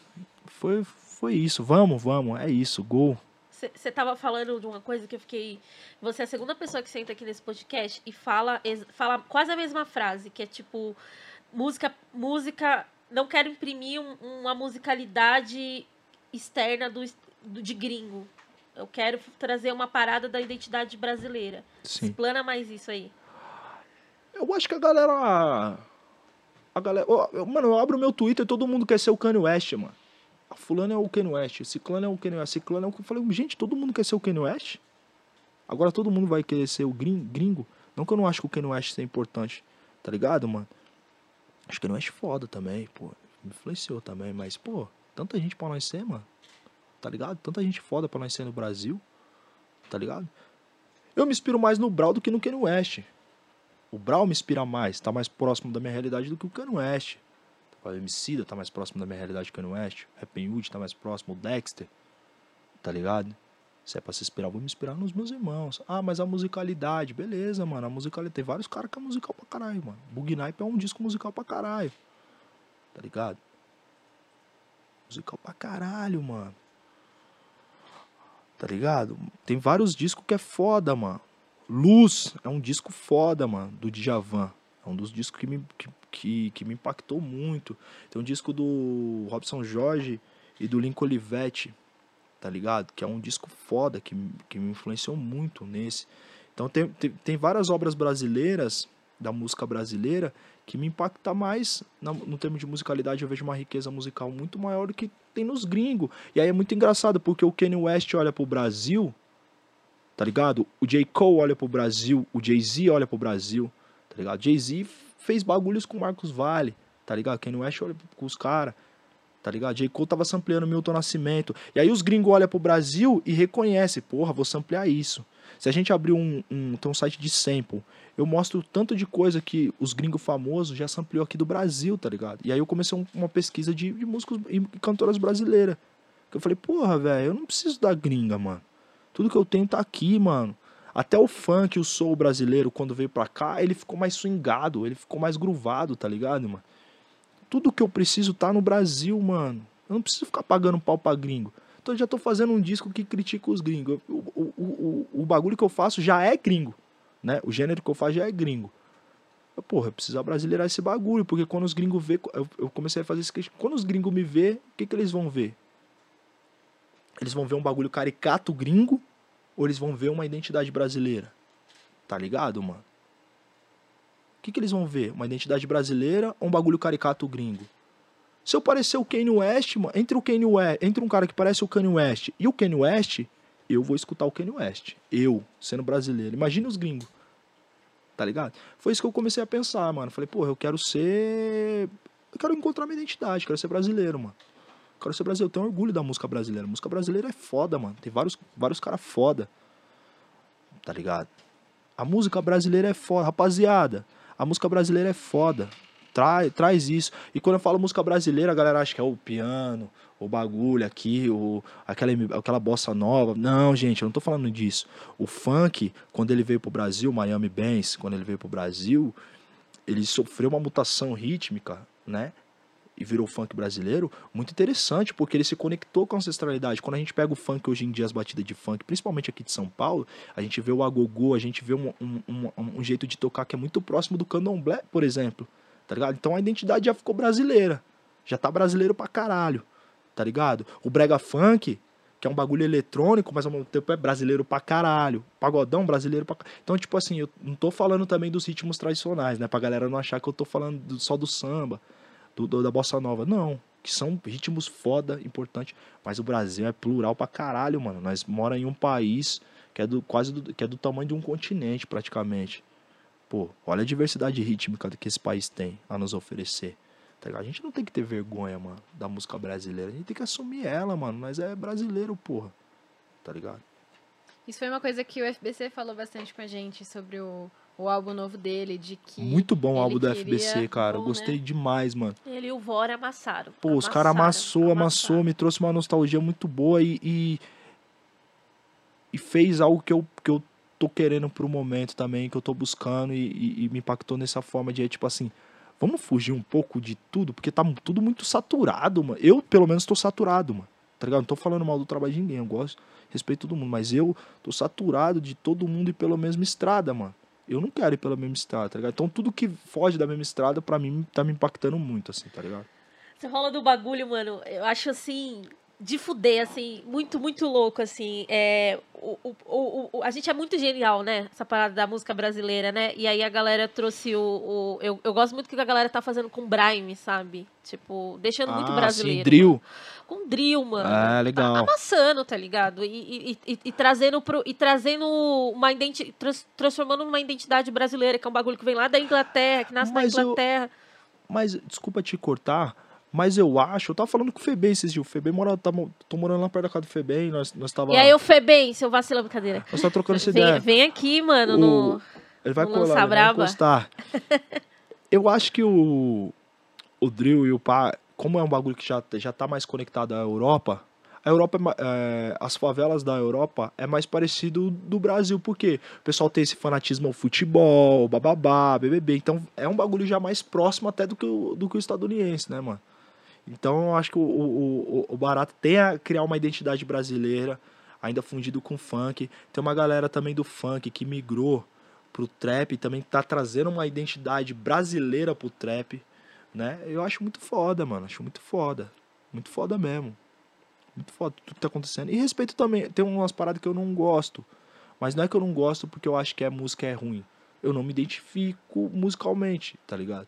foi, foi isso. Vamos, vamos, é isso, gol. Você tava falando de uma coisa que eu fiquei. Você é a segunda pessoa que senta aqui nesse podcast e fala, fala quase a mesma frase, que é tipo, música, música. Não quero imprimir um- uma musicalidade externa do, do- de gringo. Eu quero trazer uma parada da identidade brasileira. Sim. Explana mais isso aí. Eu acho que a galera. A galera. eu- mano, eu abro meu Twitter e todo mundo quer ser o Kanye West, mano. A fulano é o Kanye West, ciclano é o Kanye West, ciclano é o. Eu falei, gente, todo mundo quer ser o Kanye West? Agora todo mundo vai querer ser o grin- gringo? Não que eu não acho que o Kanye West seja importante, tá ligado, mano? Acho que o Kanye West é foda também, pô. Me influenciou também, mas, pô, tanta gente pra nós ser, mano. Tá ligado? Tanta gente foda pra nós ser no Brasil. Tá ligado? Eu me inspiro mais no Brau do que no Kanye West. O Brau me inspira mais, tá mais próximo da minha realidade do que o Kanye West. O Emicida tá mais próximo da minha realidade que o Kanye West. O Rapping Hood tá mais próximo, o Dexter. Tá ligado? Se é pra se inspirar, vou me inspirar nos meus irmãos. Ah, mas a musicalidade, beleza, mano. A musicalidade. Tem vários caras que é musical pra caralho, mano. Bug Nipe é um disco musical pra caralho. Tá ligado? Musical pra caralho, mano. Tá ligado? Tem vários discos que é foda, mano. Luz é um disco foda, mano, do Djavan. É um dos discos que me, que, que, que me impactou muito. Tem um disco do Robson Jorge e do Lincoln Olivetti, tá ligado? Que é um disco foda, que, que me influenciou muito nesse. Então tem, tem, tem várias obras brasileiras, da música brasileira, que me impacta mais na- no termo de musicalidade. Eu vejo uma riqueza musical muito maior do que tem nos gringos. E aí é muito engraçado, porque o Kanye West olha pro Brasil, tá ligado? O J. Cole olha pro Brasil, o Jay-Z olha pro Brasil, tá ligado? Jay-Z fez bagulhos com o Marcos Vale, tá ligado? Kanye West olha com os caras, tá ligado? J. Cole tava sampleando Milton Nascimento. E aí os gringos olham pro Brasil e reconhecem, porra, vou samplear isso. Se a gente abrir um, um, tem um site de sample, eu mostro tanto de coisa que os gringos famosos já sampleou aqui do Brasil, tá ligado? E aí eu comecei um- uma pesquisa de, de músicos e cantoras brasileiras. Que eu falei, porra, velho, eu não preciso da gringa, mano. Tudo que eu tenho tá aqui, mano. Até o funk, o soul brasileiro, quando veio pra cá, ele ficou mais swingado, ele ficou mais gruvado, tá ligado, mano? Tudo que eu preciso tá no Brasil, mano. Eu não preciso ficar pagando pau pra gringo. Então eu já tô fazendo um disco que critica os gringos. O, o, o, o, bagulho que eu faço já é gringo, né? O gênero que eu faço já é gringo. Eu, porra, eu preciso brasileirar esse bagulho, porque quando os gringos vê, eu, eu comecei a fazer esse crítico. Quando os gringos me vê, o que que eles vão ver? Eles vão ver um bagulho caricato gringo ou eles vão ver uma identidade brasileira? Tá ligado, mano? Que, que eles vão ver? Uma identidade brasileira ou um bagulho caricato gringo? Se eu parecer o Kanye West, mano, entre o Kanye West, entre um cara que parece o Kanye West e o Kanye West, eu vou escutar o Kanye West. Eu, sendo brasileiro. Imagina os gringos. Tá ligado? Foi isso que eu comecei a pensar, mano. Falei, porra, eu quero ser. Eu quero encontrar minha identidade, quero ser brasileiro, mano. Quero ser brasileiro, eu tenho orgulho da música brasileira. A música brasileira é foda, mano. Tem vários, vários caras foda. Tá ligado? A música brasileira é foda. Rapaziada, a música brasileira é foda. Traz, traz isso. E quando eu falo música brasileira, a galera acha que é o piano, o bagulho aqui, o, aquela, aquela bossa nova. Não, gente, eu não tô falando disso. O funk, quando ele veio pro Brasil, Miami Bass, quando ele veio pro Brasil, ele sofreu uma mutação rítmica, né? E virou funk brasileiro, muito interessante, porque ele se conectou com a ancestralidade. Quando a gente pega o funk hoje em dia, as batidas de funk, principalmente aqui de São Paulo, a gente vê o agogô, a gente vê um, um, um, um jeito de tocar que é muito próximo do candomblé, por exemplo. Tá ligado? Então a identidade já ficou brasileira. Já tá brasileiro pra caralho. Tá ligado? O brega funk, que é um bagulho eletrônico, mas ao mesmo tempo é brasileiro pra caralho. Pagodão brasileiro pra. Então, tipo assim, eu não tô falando também dos ritmos tradicionais, né? Pra galera não achar que eu tô falando do- só do samba, do, do- da bossa nova. Não. Que são ritmos foda, importante. Mas o Brasil é plural pra caralho, mano. Nós mora em um país que é do quase do, que é do tamanho de um continente, praticamente. Pô, olha a diversidade rítmica que esse país tem a nos oferecer. Tá? A gente não tem que ter vergonha, mano, da música brasileira. A gente tem que assumir ela, mano. Nós é brasileiro, porra. Tá ligado? Isso foi uma coisa que o FBC falou bastante com a gente sobre o, o álbum novo dele, de que. Muito bom o álbum do queria- FBC, cara. Eu bom, gostei né? demais, mano. Ele e o Vora amassaram. Pô, os caras Amassaram, amassou, amassou, me trouxe uma nostalgia muito boa e, e, e fez algo que eu, que eu tô querendo pro momento também, que eu tô buscando e, e- e me impactou nessa forma de, tipo assim, vamos fugir um pouco de tudo, porque tá tudo muito saturado, mano. Eu, pelo menos, tô saturado, mano. Tá ligado? Não tô falando mal do trabalho de ninguém, eu gosto, respeito todo mundo, mas eu tô saturado de todo mundo ir pela mesma estrada, mano. Eu não quero ir pela mesma estrada, tá ligado? Então tudo que foge da mesma estrada, pra mim, tá me impactando muito, assim, tá ligado? Você rola do bagulho, mano. Eu acho assim. De fuder, assim, muito, muito louco, assim. É, o, o, o, a gente é muito genial, né? Essa parada da música brasileira, né? E aí a galera trouxe o. o- eu, eu gosto muito do que a galera tá fazendo com Brime, sabe? Tipo, deixando muito Ah, brasileiro. sim, drill. Com drill, mano. Ah, legal. amassando, tá ligado? E, e, e, e trazendo pro, e trazendo uma identidade. transformando numa identidade brasileira, que é um bagulho que vem lá da Inglaterra, que nasce Mas na eu- Inglaterra. Mas, desculpa te cortar, mas eu acho, eu tava falando com o Febem esses dias, o Febem mora, tá, tô morando lá perto da casa do Febem, nós, nós tava, E aí, o Febem, seu vacilão, brincadeira. nós tá trocando essa Vem, ideia. vem aqui, mano, O- no. Ele vai no colar, ele vai encostar. eu acho que o, o drill e o pá, como é um bagulho que já, já tá mais conectado à Europa, a Europa, é é, as favelas da Europa é mais parecido do Brasil, porque o pessoal tem esse fanatismo ao futebol, bababá, BBB, então é um bagulho já mais próximo até do que o, do que o estadunidense, né, mano? Então eu acho que o, o, o, Barato tem a criar uma identidade brasileira, ainda fundido com funk. Tem uma galera também do funk que migrou pro trap e também tá trazendo uma identidade brasileira pro trap, né? Eu acho muito foda, mano. Acho muito foda. Muito foda mesmo. Muito foda tudo que tá acontecendo. E respeito também. Tem umas paradas que eu não gosto. Mas não é que eu não gosto porque eu acho que a música é ruim. Eu não me identifico musicalmente, tá ligado?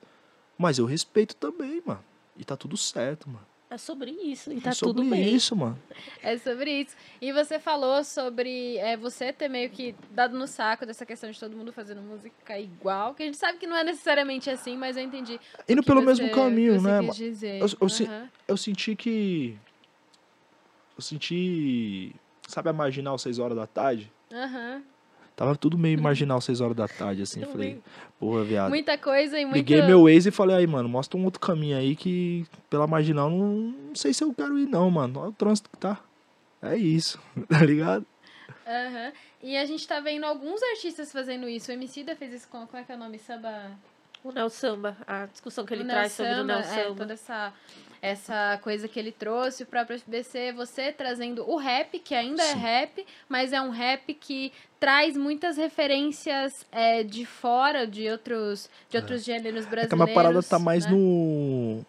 Mas eu respeito também, mano. E tá tudo certo, mano. É sobre isso, e tá é sobre tudo bem. isso, mano. É sobre isso. E você falou sobre é, você ter meio que dado no saco dessa questão de todo mundo fazendo música igual, que a gente sabe que não é necessariamente assim, mas eu entendi. Indo pelo você- mesmo caminho, né? dizer. Eu- eu se- Aham. Eu senti que. Eu senti. Sabe a marginal 6 horas da tarde? Aham. Tava tudo meio marginal 6 horas da tarde, assim. Tudo falei, bem. porra, viado. Muita coisa e muito. Liguei meu ex e falei, aí, mano, mostra um outro caminho aí que pela marginal não, não sei se eu quero ir, não, mano. Olha o trânsito que tá. É isso, tá ligado? Aham. E a gente tá vendo alguns artistas fazendo isso. O Emicida fez isso com. Como é que é o nome? Samba. O Neo Samba, a discussão que ele o traz Neo sobre o Neo Samba, é, Samba. toda essa, essa coisa que ele trouxe, o próprio FBC, você trazendo o rap, que ainda é Sim. rap, mas é um rap que traz muitas referências é, de fora, de outros, de outros gêneros É brasileiros. que a minha parada tá mais né? no.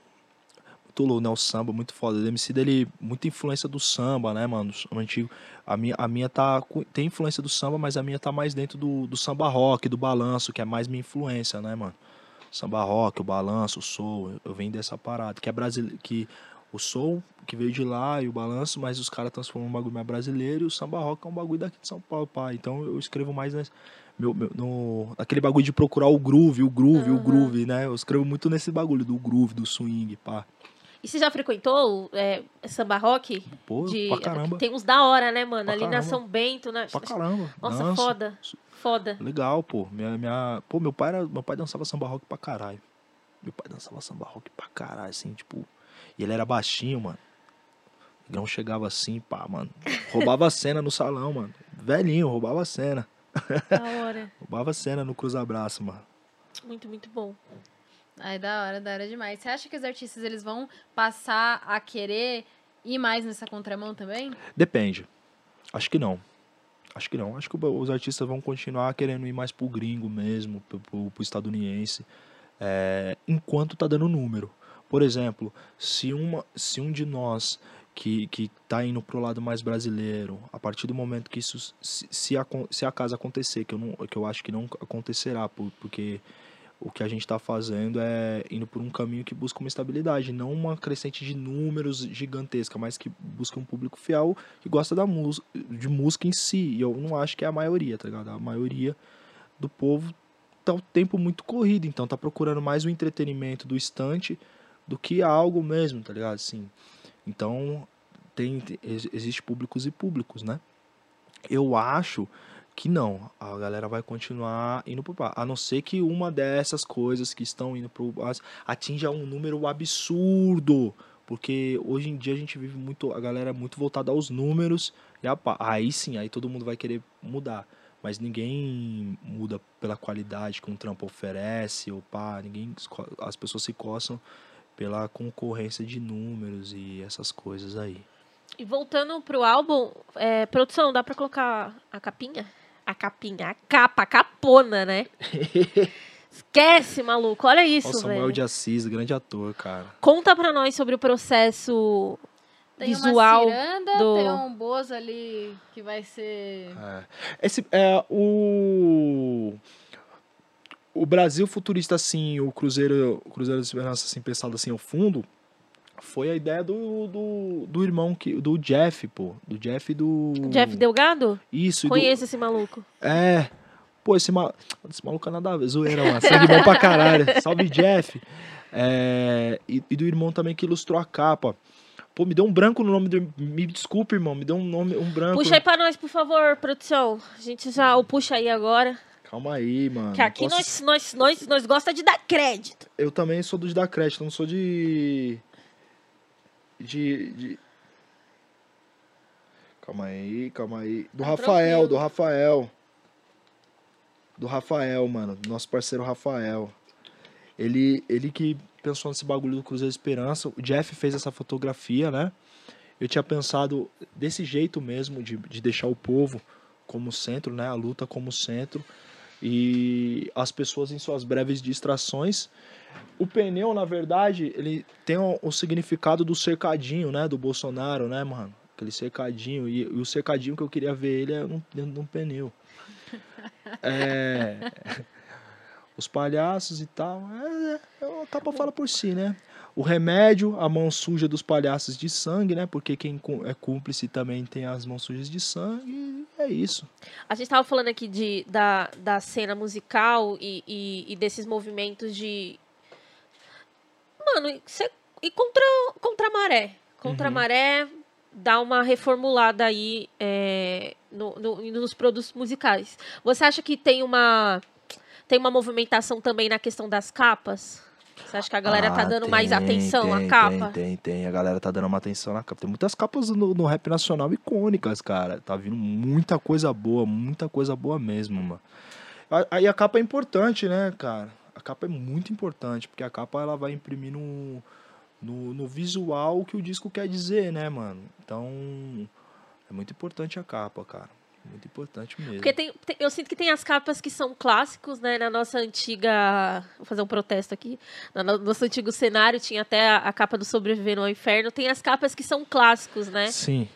Muito louco, né? O samba, muito foda. O MC dele, muita influência do samba, né, mano? O antigo. A minha, a minha tá. Tem influência do samba, mas a minha tá mais dentro do, do samba rock, do balanço, que é mais minha influência, né, mano? Samba rock, o balanço, o soul. Eu, eu venho dessa parada. Que é brasileiro. Que o soul que veio de lá e o balanço, mas os caras transformam um bagulho mais brasileiro e o samba rock é um bagulho daqui de São Paulo, pá. Então eu escrevo mais nesse, meu, meu- no, aquele bagulho de procurar o groove, o groove, o Aham. groove, né? Eu escrevo muito nesse bagulho do groove, do swing, pá. E você já frequentou é, samba rock? Pô, De- pra caramba. Tem uns da hora, né, mano? Pra Ali na caramba. São Bento, né? Pra caramba. Nossa, foda. Foda. Legal, pô. Minha, minha... Pô, meu pai, era... meu pai dançava samba rock pra caralho. Meu pai dançava samba rock pra caralho, assim, tipo. E ele era baixinho, mano. O negrão chegava assim, pá, mano. Roubava a cena no salão, mano. Velhinho, roubava a cena. Da hora. Roubava a cena no cruza-braço, mano. Muito, muito bom. Ai, da hora, da hora demais. Você acha que os artistas eles vão passar a querer ir mais nessa contramão também? Depende. Acho que não. Acho que não. Acho que os artistas vão continuar querendo ir mais pro gringo mesmo, pro, pro, pro estadunidense, é, enquanto tá dando número. Por exemplo, se, uma, se um de nós que, que tá indo pro lado mais brasileiro, a partir do momento que isso, se, se, a, se a casa acontecer, que eu, não, que eu acho que não acontecerá, porque o que a gente está fazendo é indo por um caminho que busca uma estabilidade, não uma crescente de números gigantesca, mas que busca um público fiel que gosta da música, de música em si. E eu não acho que é a maioria, tá ligado? A maioria do povo tá o tempo muito corrido, então tá procurando mais o entretenimento do estante do que algo mesmo, tá ligado? Assim, então tem existe públicos e públicos, né? Eu acho que não, a galera vai continuar indo pro A não ser que uma dessas coisas que estão indo pro atinja um número absurdo. Porque hoje em dia a gente vive muito, a galera é muito voltada aos números. E aí sim, aí todo mundo vai querer mudar. Mas ninguém muda pela qualidade que um trampo oferece, ou pá, ninguém, as pessoas se coçam pela concorrência de números e essas coisas aí. E voltando pro álbum, é, produção, dá pra colocar a capinha? A capinha, a capa, a capona, né? Esquece, maluco. Olha isso, velho. Samuel de Assis, grande ator, cara. Conta pra nós sobre o processo tem visual uma ciranda, do... tem um Bozo ali que vai ser... É. Esse, é, o... O Brasil futurista, assim, o Cruzeiro, o Cruzeiro de Esperança, assim, pensado assim ao fundo, foi a ideia do, do, do irmão, que, do Jeff, pô. Do Jeff do. Jeff Delgado? Isso. Conheço do... esse maluco. É. Pô, esse, ma... esse maluco é nada a ver. Zoeira, mano. Sangue bom pra caralho. Salve, Jeff. É... E, e, do irmão também que ilustrou a capa. Pô, me deu um branco no nome do. Me desculpe, irmão. Me deu um nome, um branco. Puxa aí pra nós, por favor, produção. A gente já o puxa aí agora. Calma aí, mano. Que aqui Posso... nós, nós, nós, nós gosta de dar crédito. Eu também sou do de dar crédito, não sou de de, de... Calma aí, calma aí. Do tá Rafael, tranquilo. do Rafael. Do Rafael, mano. Nosso parceiro Rafael. Ele, ele que pensou nesse bagulho do Cruzeiro Esperança. O Jeff fez essa fotografia, né? Eu tinha pensado desse jeito mesmo, de, de deixar o povo como centro, né? A luta como centro. E as pessoas em suas breves distrações o pneu, na verdade, ele tem o, o, significado do cercadinho, né? Do Bolsonaro, né, mano? Aquele cercadinho. E, e o cercadinho que eu queria ver ele é um, dentro de um pneu. É, os palhaços e tal. É, é, a capa fala por si, né? O remédio, a mão suja dos palhaços de sangue, né? Porque quem é cúmplice também tem as mãos sujas de sangue. é isso. A gente estava falando aqui de, da, da cena musical e, e, e desses movimentos de mano, você e contra, contra a maré. Contra uhum. a maré, dá uma reformulada aí é, no, no, nos produtos musicais. Você acha que tem uma, tem uma movimentação também na questão das capas? Você acha que a galera tá ah, tá dando tem, mais atenção tem, à capa? Tem, tem, tem. A galera tá dando uma atenção na capa. Tem muitas capas no, no, rap nacional icônicas, cara. Tá vindo muita coisa boa, muita coisa boa mesmo, mano. Aí a capa é importante, né, cara? A capa é muito importante, porque a capa ela vai imprimir no, no, no visual o que o disco quer dizer, né, mano? Então, é muito importante a capa, cara. Muito importante mesmo. Porque tem, tem, eu sinto que tem as capas que são clássicos, né? Na nossa antiga. Vou fazer um protesto aqui. No nosso antigo cenário tinha até a, a capa do Sobrevivendo ao Inferno. Tem as capas que são clássicos, né? Sim.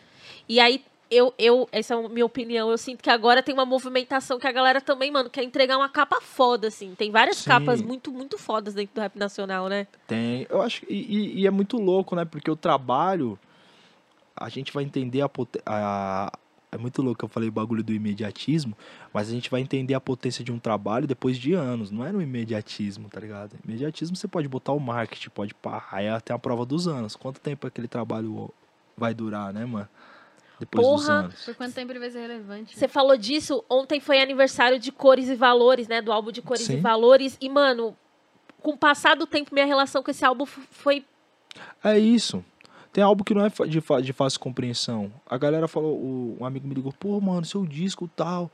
E aí eu, eu, essa é a minha opinião, eu sinto que agora tem uma movimentação que a galera também, mano, quer entregar uma capa foda, assim. Tem várias Sim. capas muito, muito fodas dentro do rap nacional, né? Tem. Eu acho e, e é muito louco, né? Porque o trabalho, a gente vai entender a, a é muito louco eu falei o bagulho do imediatismo, mas a gente vai entender a potência de um trabalho depois de anos, não é no imediatismo, tá ligado? Imediatismo você pode botar o marketing, pode pá, aí é até a prova dos anos. Quanto tempo aquele trabalho vai durar, né, mano? Depois Porra, dos anos. Por quanto tempo ele vai ser relevante? Você falou disso, ontem foi aniversário de Cores e Valores, né? Do álbum de Cores Sim. e Valores. E, mano, com o passar do tempo, minha relação com esse álbum foi. É isso. Tem álbum que não é de, de fácil compreensão. A galera falou, um amigo me ligou, pô, mano, seu disco tal.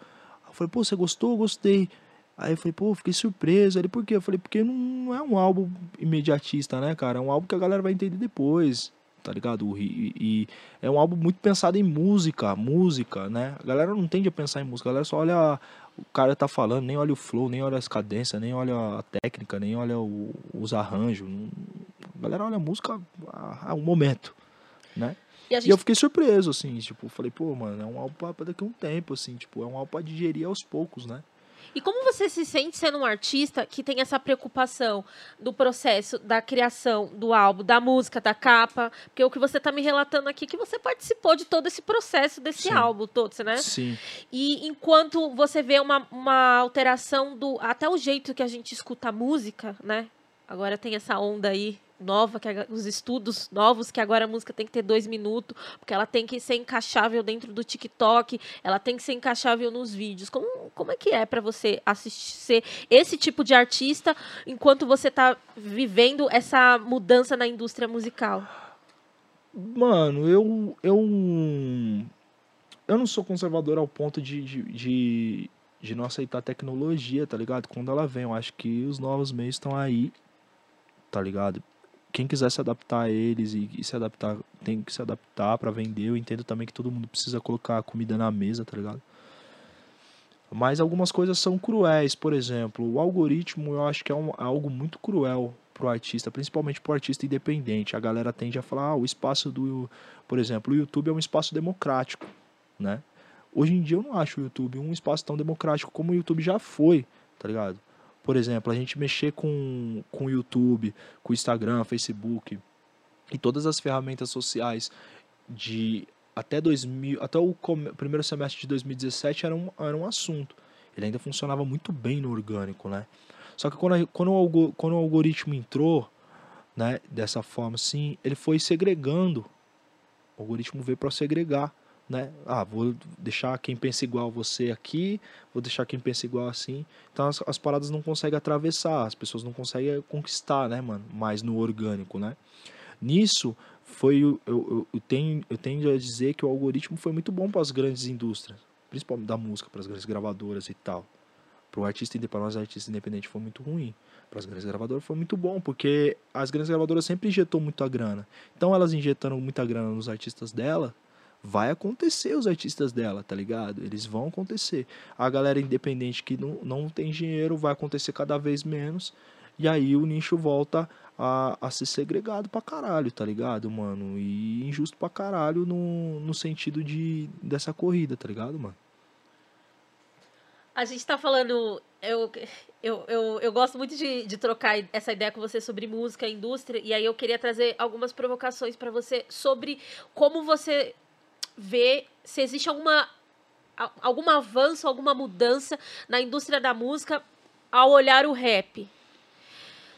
Eu falei, pô, você gostou? Gostei. Aí eu falei, pô, fiquei surpreso. Ele, por quê? Eu falei, porque não é um álbum imediatista, né, cara? É um álbum que a galera vai entender depois, tá ligado? E, e é um álbum muito pensado em música, música, né? A galera não tende a pensar em música, a galera só olha o cara tá falando, nem olha o flow, nem olha as cadências, nem olha a técnica, nem olha o, os arranjos. A galera olha a música a, a um momento, né? E, gente... e, eu fiquei surpreso, assim, tipo, falei, pô, mano, é um álbum pra daqui a um tempo, assim, tipo, é um álbum pra digerir aos poucos, né? E como você se sente sendo um artista que tem essa preocupação do processo da criação do álbum, da música, da capa? Porque o que você está me relatando aqui é que você participou de todo esse processo desse Sim. álbum todo, né? Sim. E enquanto você vê uma, uma alteração do até o jeito que a gente escuta a música, né? Agora tem essa onda aí nova, que os estudos novos, que agora a música tem que ter dois minutos, porque ela tem que ser encaixável dentro do TikTok, ela tem que ser encaixável nos vídeos. Como, como é que é para você assistir esse tipo de artista enquanto você está vivendo essa mudança na indústria musical? Mano, eu. Eu, eu não sou conservador ao ponto de, de, de, de não aceitar tecnologia, tá ligado? Quando ela vem, eu acho que os novos meios estão aí, tá ligado? Quem quiser se adaptar a eles e, e se adaptar, tem que se adaptar para vender. Eu entendo também que todo mundo precisa colocar comida na mesa, tá ligado? Mas algumas coisas são cruéis, por exemplo, o algoritmo eu acho que é um, algo muito cruel pro artista, principalmente pro artista independente. A galera tende a falar, ah, o espaço do, por exemplo, o YouTube é um espaço democrático, né? Hoje em dia eu não acho o YouTube um espaço tão democrático como o YouTube já foi, tá ligado? Por exemplo, a gente mexer com, o YouTube, com o Instagram, Facebook e todas as ferramentas sociais de até 2000, até o primeiro semestre de 2017 era um, era um assunto. Ele ainda funcionava muito bem no orgânico, né? Só que quando, quando, o, quando o algoritmo entrou, né, dessa forma assim, ele foi segregando. O algoritmo veio para segregar né? Ah, vou deixar quem pensa igual você aqui, vou deixar quem pensa igual assim. Então as, as paradas não conseguem atravessar, as pessoas não conseguem conquistar, né, mano? Mais no orgânico, né? Nisso foi eu, eu, eu tenho eu tenho a dizer que o algoritmo foi muito bom para as grandes indústrias, principalmente da música, para as grandes gravadoras e tal. Para o artista independente, para artista independente foi muito ruim. Para as grandes gravadoras foi muito bom, porque as grandes gravadoras sempre injetou muita grana. Então elas injetando muita grana nos artistas dela, vai acontecer os artistas dela, tá ligado? Eles vão acontecer. A galera independente que não, não tem dinheiro vai acontecer cada vez menos. E aí o nicho volta a, a ser segregado pra caralho, tá ligado, mano? E injusto pra caralho no, no sentido de, dessa corrida, tá ligado, mano? A gente tá falando. Eu, eu, eu, eu gosto muito de, de trocar essa ideia com você sobre música, indústria, e aí eu queria trazer algumas provocações para você sobre como você ver se existe alguma algum avanço, alguma mudança na indústria da música ao olhar o rap.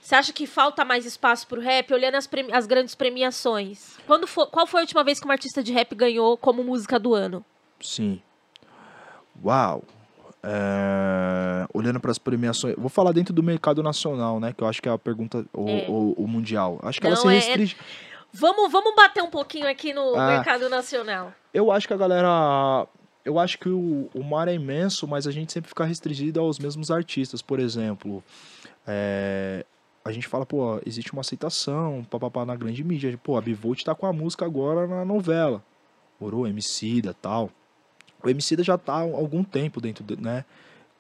Você acha que falta mais espaço para o rap, olhando as, as grandes premiações? Quando for, qual foi a última vez que uma artista de rap ganhou como música do ano? Sim. Uau! É... Olhando para as premiações, vou falar dentro do mercado nacional, né? Que eu acho que é a pergunta, o, é. mundial. Acho que Não, ela se é, é restringe. É Vamos, vamos bater um pouquinho aqui no ah, mercado nacional. Eu acho que a galera. Eu acho que o, o mar é imenso, mas a gente sempre fica restringido aos mesmos artistas. Por exemplo, é, a gente fala, pô, existe uma aceitação, papapá, na grande mídia. Pô, a Bivolt tá com a música agora na novela. Morou, Emicida tal. O Emicida já tá há algum tempo dentro, de, né?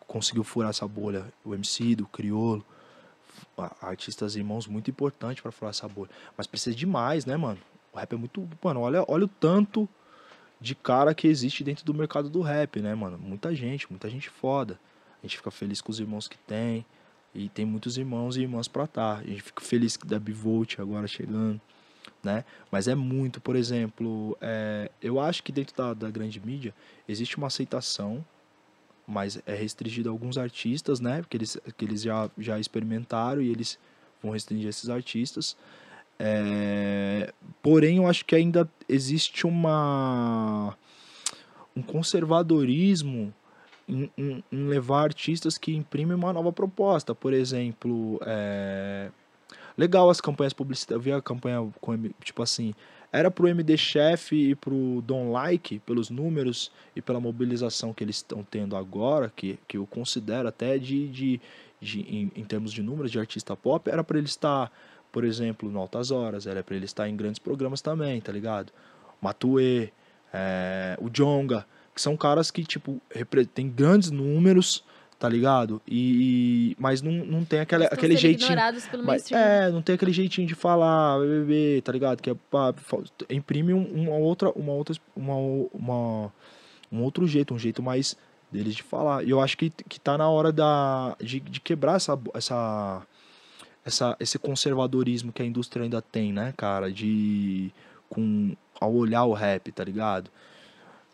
Conseguiu furar essa bolha. O Emicida, o Criolo artistas irmãos muito importante para falar essa bolha. Mas precisa de mais, né, mano? O rap é muito. Mano, olha, olha o tanto de cara que existe dentro do mercado do rap, né, mano? Muita gente, muita gente foda. A gente fica feliz com os irmãos que tem. E tem muitos irmãos e irmãs pra estar. Tá. A gente fica feliz da Bivolt agora chegando, né? Mas é muito, por exemplo, é, eu acho que dentro da, da grande mídia existe uma aceitação mas é restringido a alguns artistas, né? Porque eles, que eles já, já experimentaram e eles vão restringir esses artistas. É, porém, eu acho que ainda existe uma um conservadorismo em, em, em levar artistas que imprimem uma nova proposta. Por exemplo, é, legal as campanhas publicitárias. Eu vi a campanha com, tipo assim, era pro MD Chef e pro Don Like, pelos números e pela mobilização que eles estão tendo agora, que, que eu considero até de, de, de em, em termos de números de artista pop, era pra ele estar, por exemplo, no Altas Horas, era pra ele estar em grandes programas também, tá ligado? Matue, é, o Jonga, que são caras que, tipo, tem grandes números, tá ligado? E, mas não, não tem aquela, Estão aquele jeitinho. Mas, é, não tem aquele jeitinho de falar, bebê, tá ligado? Que é, pá, imprime um- uma outra, uma outra, uma, uma, um outro jeito, um jeito mais deles de falar. E eu acho que, que tá na hora da, de, de quebrar essa, essa, essa, esse conservadorismo que a indústria ainda tem, né, cara? De, com, ao olhar o rap, tá ligado?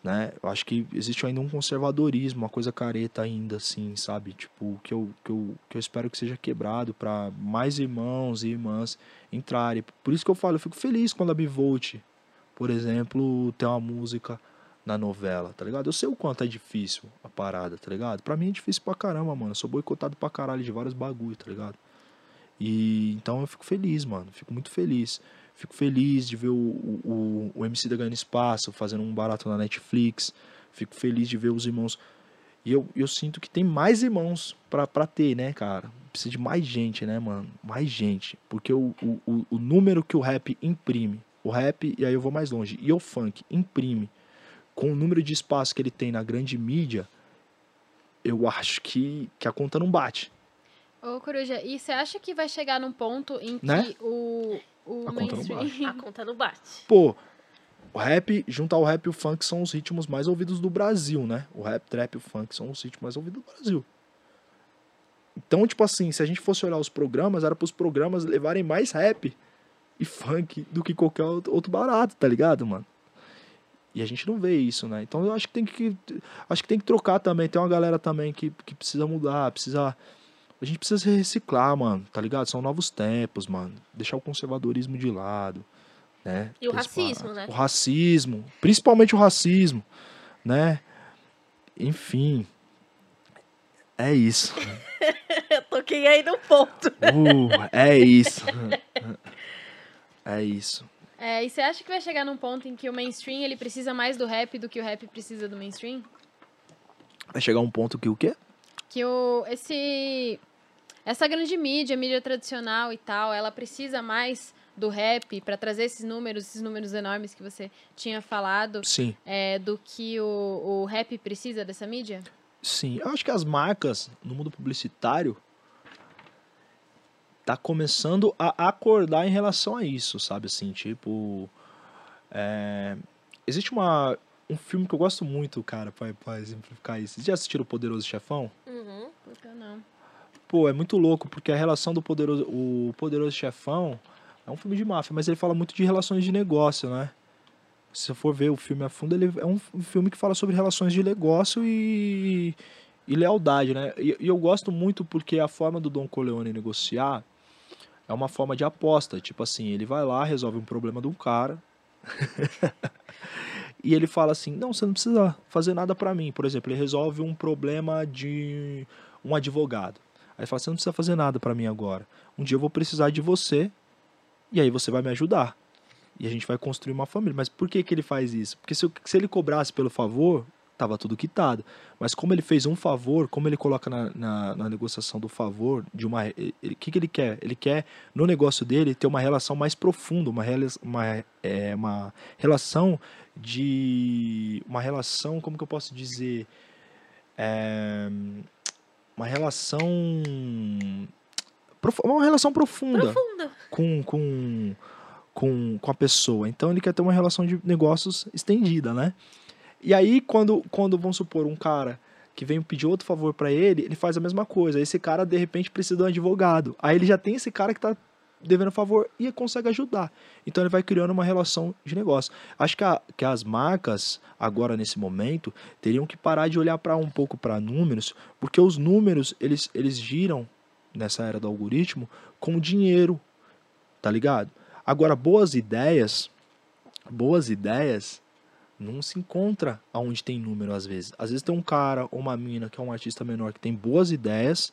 Né? Eu acho que existe ainda um conservadorismo, uma coisa careta ainda, assim, sabe? Tipo, que eu, que eu, que eu espero que seja quebrado para mais irmãos e irmãs entrarem. Por isso que eu falo, eu fico feliz quando a Bivolt, por exemplo, tem uma música na novela, tá ligado? Eu sei o quanto é difícil a parada, tá ligado? Pra mim é difícil pra caramba, mano. Eu sou boicotado pra caralho de vários bagulho, tá ligado? E então eu fico feliz, mano. Fico muito feliz. Fico feliz de ver o, o, o MC da ganhando espaço, fazendo um barato na Netflix. Fico feliz de ver os irmãos. E eu, eu sinto que tem mais irmãos pra, pra ter, né, cara? Precisa de mais gente, né, mano? Mais gente. Porque o, o, o- número que o rap imprime, o rap, e aí eu vou mais longe, e o funk imprime, com o número de espaço que ele tem na grande mídia, eu acho que, que a conta não bate. Ô, Coruja, e você acha que vai chegar num ponto em que Né? o, o A conta mainstream... A conta não bate. Pô, o rap, junto ao rap e o funk, são os ritmos mais ouvidos do Brasil, né? O rap, trap e o funk são os ritmos mais ouvidos do Brasil. Então, tipo assim, se a gente fosse olhar os programas, era pros programas levarem mais rap e funk do que qualquer outro outro barato, tá ligado, mano? E a gente não vê isso, né? Então eu acho que tem que. Acho que tem que trocar também. Tem uma galera também que, que precisa mudar, precisa. A gente precisa se reciclar, mano, tá ligado? São novos tempos, mano. Deixar o conservadorismo de lado, né? E o racismo, né? O racismo, principalmente o racismo, né? Enfim. É isso. Eu toquei aí no ponto. Uh, é isso. É isso. É, e você acha que vai chegar num ponto em que o mainstream ele precisa mais do rap do que o rap precisa do mainstream? Vai chegar um ponto que o quê? Que o, esse, essa grande mídia, mídia tradicional e tal, ela precisa mais do rap para trazer esses números, esses números enormes que você tinha falado, Sim. é, do que o, o rap precisa dessa mídia? Sim, eu acho que as marcas no mundo publicitário tá começando a acordar em relação a isso, sabe assim, tipo é, existe uma um filme que eu gosto muito, cara, pra, pra exemplificar isso. Vocês já assistiram o Poderoso Chefão? Uhum. Não. Pô, é muito louco, porque a relação do Poderoso. O Poderoso Chefão é um filme de máfia, mas ele fala muito de relações de negócio, né? Se for ver o filme a fundo, ele é um filme que fala sobre relações de negócio e, e lealdade, né? E, e eu gosto muito porque a forma do Don Corleone negociar é uma forma de aposta. Tipo assim, ele vai lá, resolve um problema de um cara. e ele fala assim: Não, você não precisa fazer nada pra mim. Por exemplo, ele resolve um problema de um advogado. Aí fala: Você não precisa fazer nada pra mim agora. Um dia eu vou precisar de você e aí você vai me ajudar. E a gente vai construir uma família. Mas por que, que ele faz isso? Porque se, se ele cobrasse pelo favor, tava tudo quitado. Mas como ele fez um favor, como ele coloca na, na, na negociação do favor, de uma. O que, que ele quer? Ele quer, no negócio dele, ter uma relação mais profunda, uma, uma, é, uma relação de. Uma relação, como que eu posso dizer? É, uma relação. Uma relação profunda Profunda. com, com, com, com a pessoa. Então ele quer ter uma relação de negócios estendida, né? E aí, quando, quando vamos supor, um cara que vem pedir outro favor pra ele, ele faz a mesma coisa. Esse cara, de repente, precisa de um advogado. Aí ele já tem esse cara que tá devendo favor e consegue ajudar. Então ele vai criando uma relação de negócio. Acho que, a- que as marcas, agora nesse momento, teriam que parar de olhar para um pouco para números, porque os números, eles, eles giram, nessa era do algoritmo, com dinheiro, tá ligado? Agora, boas ideias, boas ideias não se encontra aonde tem número às vezes. Às vezes tem um cara ou uma mina que é um artista menor que tem boas ideias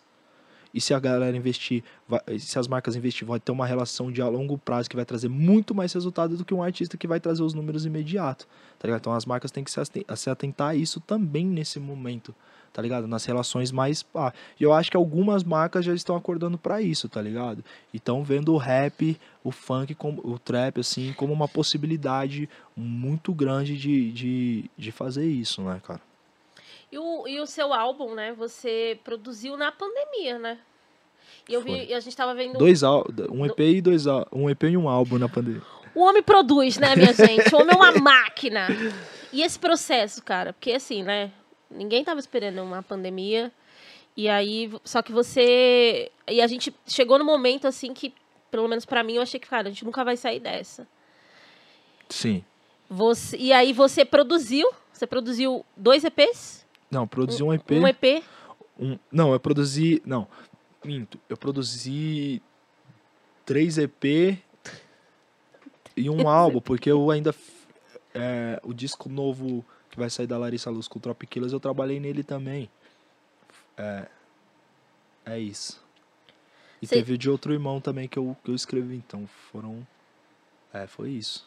E se a galera investir, vai- se as marcas investir, vai ter uma relação de a longo prazo que vai trazer muito mais resultado do que um artista que vai trazer os números imediatos, tá ligado? Então as marcas têm que se aten- se atentar a isso também nesse momento, tá ligado? Nas relações mais. E eu acho que algumas marcas já estão acordando pra isso, tá ligado? E estão vendo o rap, o funk, o trap, assim, como uma possibilidade muito grande de, de, de fazer isso, né, cara? E o, e o seu álbum, né? Você produziu na pandemia, né? E eu Foi. a gente tava vendo. Dois um EP e dois um EP e um álbum na pandemia. O homem produz, né, minha gente? O homem é uma máquina. E esse processo, cara? Porque assim, né? Ninguém tava esperando uma pandemia. E aí, só que você. E a gente chegou no momento, assim, que, pelo menos pra mim, eu achei que, cara, a gente nunca vai sair dessa. Sim. Você, e aí você produziu. Você produziu dois EPs? Não, produzi um EP. Um EP. um- não, eu produzi. Não, minto. Eu produzi três EP e um álbum, porque eu ainda. é, o disco novo que vai sair da Larissa Luz com o Trop Killers, eu trabalhei nele também. É. É isso. E Cê- teve de outro irmão também que eu, que eu escrevi, então foram. É, foi isso.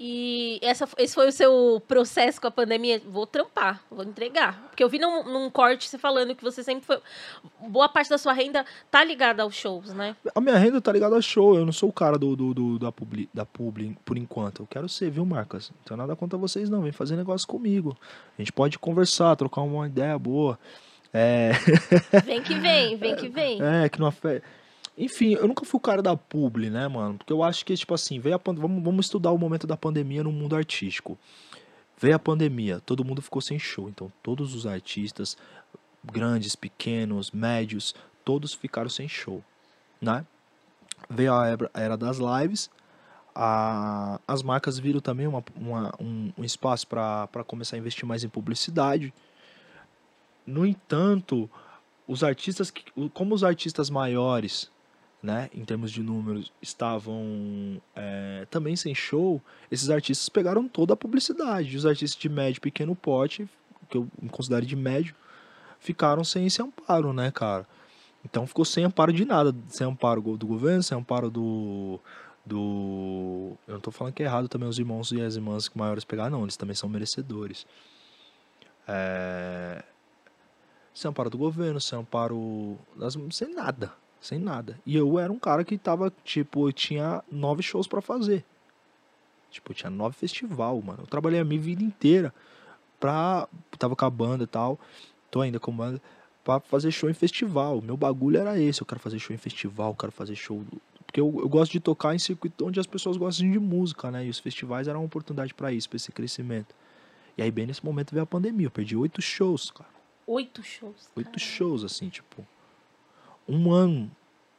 E essa, esse foi o seu processo com a pandemia? Vou trampar, vou entregar. Porque eu vi num, num corte você falando que você sempre foi. Boa parte da sua renda tá ligada aos shows, né? A minha renda tá ligada a show. Eu não sou o cara do, do, do- da, publi, da publi por enquanto. Eu quero ser, viu, Marcas? Não tenho nada contra vocês, não. Vem fazer negócio comigo. A gente pode conversar, trocar uma ideia boa. É, Vem que vem, vem que vem. é que não afeta. Enfim, eu nunca fui o cara da publi, né, mano? Porque eu acho que, tipo assim, veio a pan- vamos, vamos estudar o momento da pandemia no mundo artístico. Veio a pandemia, todo mundo ficou sem show. Então, todos os artistas, grandes, pequenos, médios, todos ficaram sem show, né? Veio a era, das lives, a- as marcas viram também uma- uma- um, um espaço para começar a investir mais em publicidade. No entanto, os artistas, como os artistas maiores, né, em termos de números, estavam é, também sem show, esses artistas pegaram toda a publicidade. Os artistas de médio pequeno porte, que eu considero de médio, ficaram sem esse amparo, né, cara? Então ficou sem amparo de nada, sem amparo do governo, sem amparo do. do eu não tô falando que é errado também os irmãos e as irmãs maiores pegar, não, eles também são merecedores. É, sem amparo do governo, sem amparo. das- sem nada. Sem nada. E eu era um cara que tava, tipo, eu tinha nove shows pra fazer. Tipo, eu tinha nove festival, mano. Eu trabalhei a minha vida inteira pra. Tava com a banda e tal. Tô ainda com banda. Pra fazer show em festival. Meu bagulho era esse. Eu quero fazer show em festival, eu quero fazer show. Porque eu, eu gosto de tocar em circuito onde as pessoas gostam de música, né? E os festivais eram uma oportunidade pra isso, pra esse crescimento. E aí, bem nesse momento, veio a pandemia. Eu perdi oito shows, cara. Oito shows. Oito shows, assim, tipo. Um ano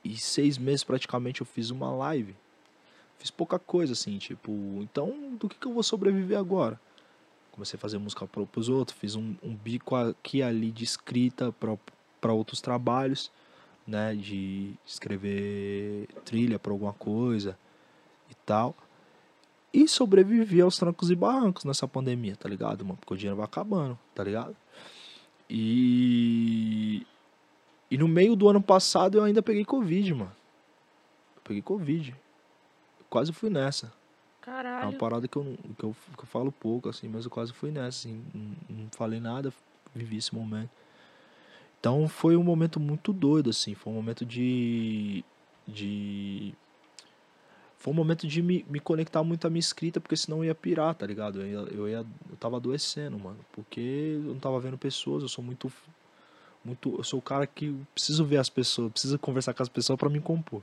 e seis meses praticamente eu fiz uma live. Fiz pouca coisa, assim, tipo. Então, do que, que eu vou sobreviver agora? Comecei a fazer música para os outros, fiz um, um bico aqui ali de escrita para outros trabalhos, né? De escrever trilha para alguma coisa e tal. E sobrevivi aos trancos e barrancos nessa pandemia, tá ligado, mano? Porque o dinheiro vai acabando, tá ligado? E. E no meio do ano passado eu ainda peguei Covid, mano. Eu peguei Covid. Eu quase fui nessa. É uma Caralho. parada que eu, não- que, eu, que eu falo pouco, assim, mas eu quase fui nessa, assim. Não, não falei nada, vivi esse momento. Então foi um momento muito doido, assim. Foi um momento de. de. Foi um momento de me, me conectar muito à minha escrita, porque senão eu ia pirar, tá ligado? Eu, ia, eu, ia, eu tava adoecendo, mano. Porque eu não tava vendo pessoas, eu sou muito. Muito eu sou o cara que preciso ver as pessoas, preciso conversar com as pessoas pra me compor.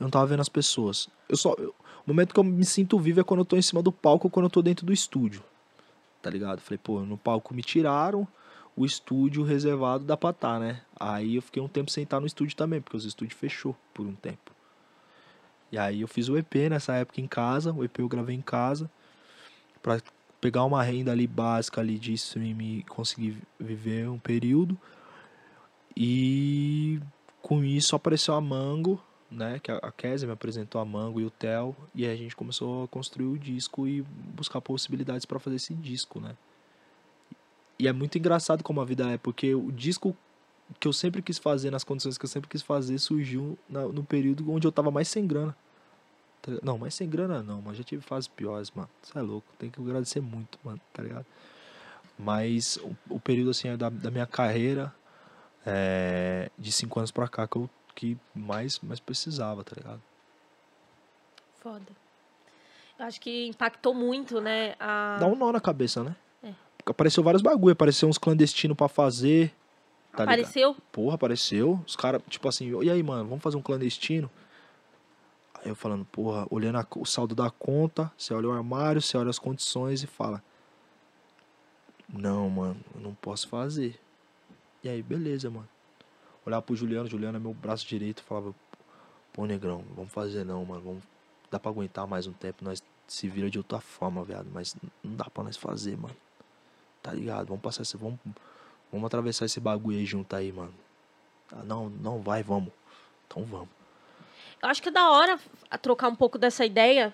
Eu não tava vendo as pessoas. Eu só. eu- o momento que eu me sinto vivo é quando eu tô em cima do palco ou quando eu tô dentro do estúdio. Tá ligado? Falei, pô, no palco me tiraram, o estúdio reservado dá pra tá, né? Aí eu fiquei um tempo sem estar no estúdio também, porque os estúdios fechou por um tempo. E aí eu fiz o EP nessa época em casa, o EP eu gravei em casa, pra pegar uma renda ali básica ali de streaming e conseguir viver um período. E com isso apareceu a Mango, né? Que a a Kézia me apresentou a Mango e o Theo. E a gente começou a construir o disco e buscar possibilidades para fazer esse disco, né? E é muito engraçado como a vida é, porque o disco que eu sempre quis fazer, nas condições que eu sempre quis fazer, surgiu no período onde eu tava mais sem grana. Tá ligado? Não, mais sem grana não, mas já tive fases piores, mano. Você é louco, tem que agradecer muito, mano, tá ligado? Mas o, o período, assim, é da, da minha carreira, é, de cinco anos pra cá, que eu que mais, mais precisava, tá ligado? Foda. Eu acho que impactou muito, né? A... Dá um nó na cabeça, né? É. Porque Apareceu vários bagulho, apareceu uns clandestinos pra fazer. Tá ligado? Apareceu? Porra, apareceu. Os caras, tipo assim, e aí, mano, vamos fazer um clandestino? Eu falando, porra, olhando a- o saldo da conta, você olha o armário, você olha as condições e fala: Não, mano, eu não posso fazer. E aí, beleza, mano. Olhar pro Juliano, Juliano é meu braço direito, falava: Pô, negrão, vamos fazer não, mano. Vamos... Dá pra aguentar mais um tempo, nós se vira de outra forma, viado. Mas não dá pra nós fazer, mano. Tá ligado? Vamos passar esse. Vamos, vamos atravessar esse bagulho aí junto aí, mano. Ah, não, não vai, vamos. Então vamos. Eu acho que é da hora a trocar um pouco dessa ideia,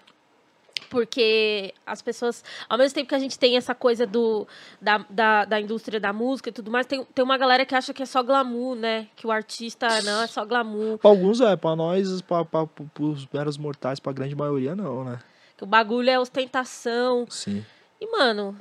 porque as pessoas, ao mesmo tempo que a gente tem essa coisa do, da, da, da indústria da música e tudo mais, tem, tem uma galera que acha que é só glamour, né? Que o artista não é só glamour, Pra alguns é, pra nós, pra, pra, pros meros mortais, pra grande maioria não, né? que o bagulho é ostentação. Sim. E, mano,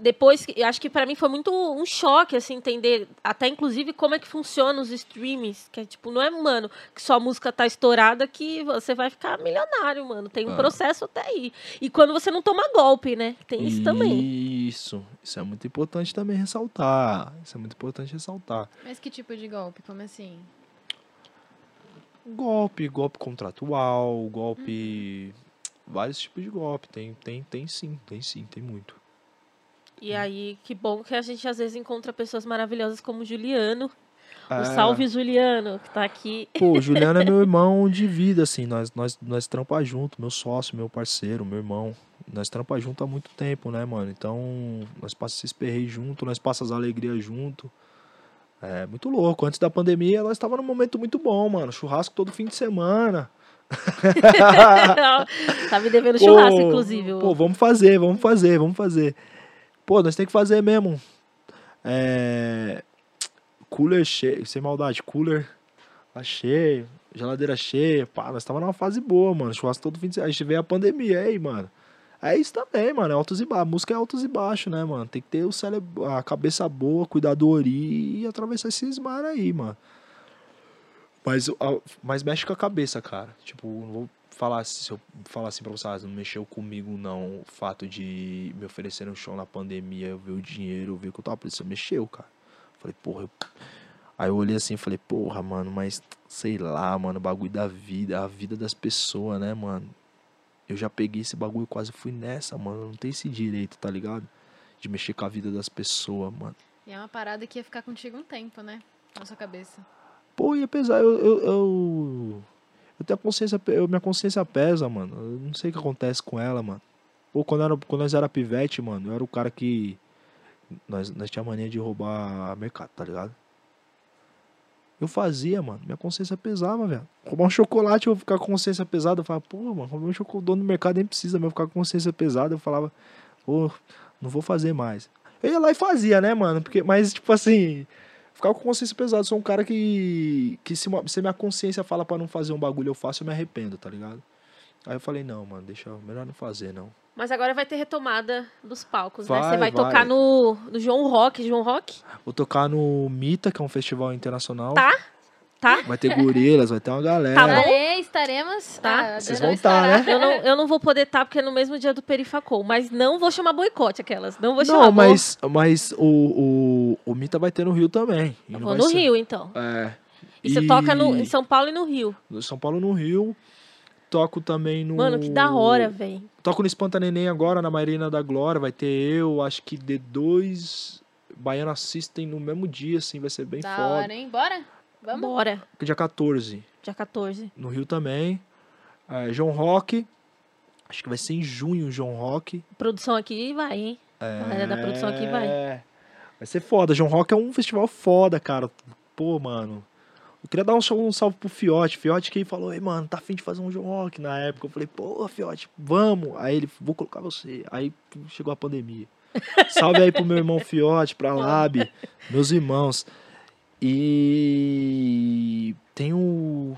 depois, eu acho que pra mim foi muito um choque, assim, entender até inclusive como é que funciona os streamings. Que é tipo, não é, mano, que sua música tá estourada que você vai ficar milionário, mano. Tem um Ah. processo até aí. E quando você não toma golpe, né? Tem isso também. Isso. Isso é muito importante também ressaltar. Isso é muito importante ressaltar. Mas que tipo de golpe? Como assim? Golpe, golpe contratual, golpe. Vários tipos de golpe. Tem, tem, tem sim, tem sim, tem muito. E aí, que bom que a gente às vezes encontra pessoas maravilhosas como o Juliano. O salve Juliano, que tá aqui. Pô, o Juliano é meu irmão de vida, assim. Nós, nós, nós trampa junto, meu sócio, meu parceiro, meu irmão. Nós trampa junto há muito tempo, né, mano? Então, nós passamos esses perreios junto, nós passamos as alegrias junto. É muito louco. Antes da pandemia, nós estava num momento muito bom, mano. Churrasco todo fim de semana. tá me devendo churrasco, Pô, inclusive. Pô, vamos fazer, vamos fazer, vamos fazer. Pô, nós tem que fazer mesmo. É... Cooler cheio, sem maldade, cooler tá cheio, geladeira cheia. Pá, nós tava numa fase boa, mano. Churrasco todo fim de semana. A gente veio a pandemia, aí, mano. É isso também, mano. É altos e baixos. Música é altos e baixos, né, mano? Tem que ter o cérebro, a cabeça boa, cuidar do ori e atravessar esses mar aí, mano. Mas, a- mas mexe com a cabeça, cara. Tipo, não vou falar se eu falar assim pra você, ah, não mexeu comigo não o fato de me oferecer um show na pandemia, eu ver o dinheiro, eu ver que eu tava precisando, mexeu, cara. Falei, porra, eu... Aí eu olhei assim e falei, porra, mano, mas sei lá, mano, o bagulho da vida, a vida das pessoas, né, mano? Eu já peguei esse bagulho, quase fui nessa, mano. Eu não tenho esse direito, tá ligado? De mexer com a vida das pessoas, mano. E é uma parada que ia ficar contigo um tempo, né? Na sua cabeça. Pô, e apesar, eu, eu, eu, eu tenho a consciência, eu, minha consciência pesa, mano. Eu não sei o que acontece com ela, mano. Pô, quando, era, quando nós era pivete, mano, eu era o cara que. Nós, nós tinha mania de roubar mercado, tá ligado? Eu fazia, mano. Minha consciência pesava, velho. Roubar um chocolate, eu vou ficar com consciência pesada. Eu falava, pô, mano, roubei um chocolate, dono do mercado nem precisa, mas eu ficar com consciência pesada. Eu falava, pô, não vou fazer mais. Eu ia lá e fazia, né, mano? Porque, mas, tipo assim, ficar com consciência pesada. Eu sou um cara que. que se, se minha consciência fala pra não fazer um bagulho, eu faço, eu me arrependo, tá ligado? Aí eu falei, não, mano, deixa. Melhor não fazer, não. Mas agora vai ter retomada dos palcos, né? Vai, Você vai, vai. tocar no, no João Rock. João Rock? Vou tocar no Mita, que é um festival internacional. Tá. Tá? Vai ter gorilas, vai ter uma galera. Tá bom. Estarei, estaremos. Tá. Ah, Vocês vão estar, estará. né? Eu não, eu não vou poder estar porque é no mesmo dia do Perifacol. Mas não vou chamar boicote aquelas. Não vou chamar. Não, mas, mas o, o, o Mita vai ter no Rio também. E Eu vou vai no ser- Rio, então. É. E você toca no, em São Paulo e no Rio. no São Paulo no Rio. Toco também no. Mano, que da hora, velho. Toco no Espanta Neném agora, na Marina da Glória. Vai ter eu, acho que D2, Baiana System no mesmo dia, assim, vai ser bem Da foda. hora, hein? Bora? Vamos? Bora. Dia 14, Dia 14. no Rio também. É, João Rock. Acho que vai ser em junho, João Rock. Produção aqui vai, hein? A galera da produção aqui vai. É. Vai ser foda. João Rock é um festival foda, cara. Pô, mano. Eu queria dar um, um salve pro Fiote. Fiote que falou, ei, mano, tá afim de fazer um João Rock na época. Eu falei, pô, Fiote, vamos. Aí ele, vou colocar você. Aí chegou a pandemia. Salve aí pro meu irmão Fiote, pra Lab, meus irmãos. E tem o.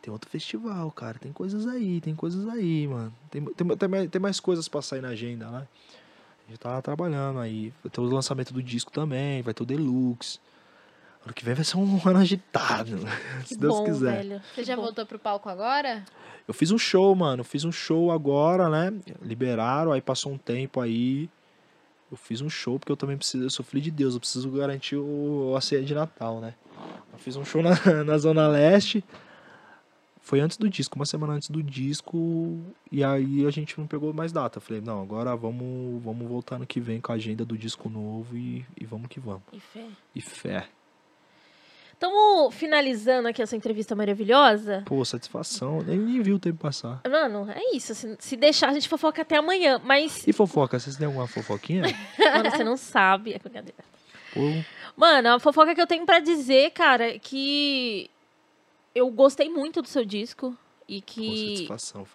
Tem outro festival, cara. Tem coisas aí, tem coisas aí, mano. Tem, tem, tem, mais, tem mais coisas pra sair na agenda, né? A gente tá trabalhando aí. Vai ter o lançamento do disco também, vai ter o Deluxe. Ano que vem vai ser um ano agitado, Que se Deus bom, quiser. velho. Você que já bom. voltou pro palco agora? Eu fiz um show, mano. Eu fiz um show agora, né? Liberaram, aí passou um tempo aí. Eu fiz um show porque eu também preciso, eu sou filho de Deus, eu preciso garantir o, a ceia de Natal, né? Eu fiz um show na, na Zona Leste. Foi antes do disco, uma semana antes do disco. E aí a gente não pegou mais data. Eu falei, não, agora vamos, vamos voltar no que vem com a agenda do disco novo e, e vamos que vamos. E fé. E fé. Estamos finalizando aqui essa entrevista maravilhosa. Pô, satisfação. Nem, nem vi o tempo passar. Mano, é isso. Se, se deixar, a gente fofoca até amanhã. Mas, E fofoca, vocês têm alguma fofoquinha? mano, você não sabe. É brincadeira. Pô, Mano, a fofoca que eu tenho pra dizer, cara, é que eu gostei muito do seu disco. E pô, que satisfação.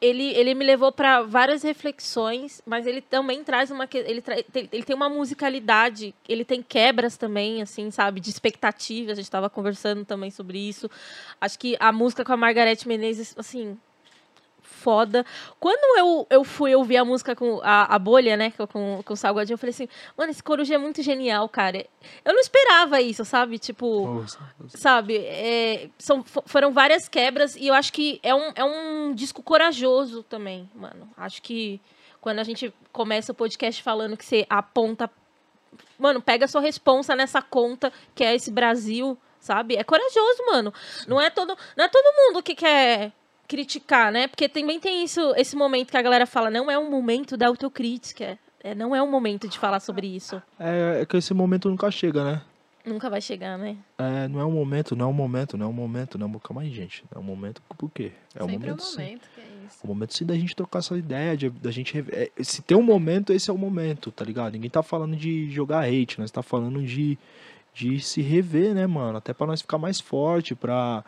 Ele, ele me levou pra várias reflexões, mas ele também traz uma. Ele, tra- ele tem uma musicalidade, ele tem quebras também, assim, sabe? De expectativas. A gente tava conversando também sobre isso. Acho que a música com a Margareth Menezes, assim. Foda. Quando eu, eu fui ouvir a música com a, a bolha, né? Com, com o Salgadinho, eu falei assim, mano, esse coruja é muito genial, cara. Eu não esperava isso, sabe? Tipo sabe? é, são, fo- foram várias quebras e eu acho que é um, é um disco corajoso também, mano. Acho que quando a gente começa o podcast falando que você aponta. Mano, pega a sua responsa nessa conta que é esse Brasil, sabe? É corajoso, mano. Não é todo, não é todo mundo que quer criticar, né? Porque também tem isso, esse momento que a galera fala, não é um momento da autocrítica. É, não é um momento de falar sobre isso. É, é que esse momento nunca chega, né? Nunca vai chegar, né? É, não é um momento, não é um momento, não é um momento, não é um... Calma aí, gente. Não é um momento por quê? É um Sempre momento, é um sim. momento, que é isso. O momento sim da gente trocar essa ideia, de, da gente... rever- é, se tem um momento, esse é o momento, tá ligado? Ninguém tá falando de jogar hate, nós tá falando de, de se rever, né, mano? Até pra nós ficar mais forte, pra...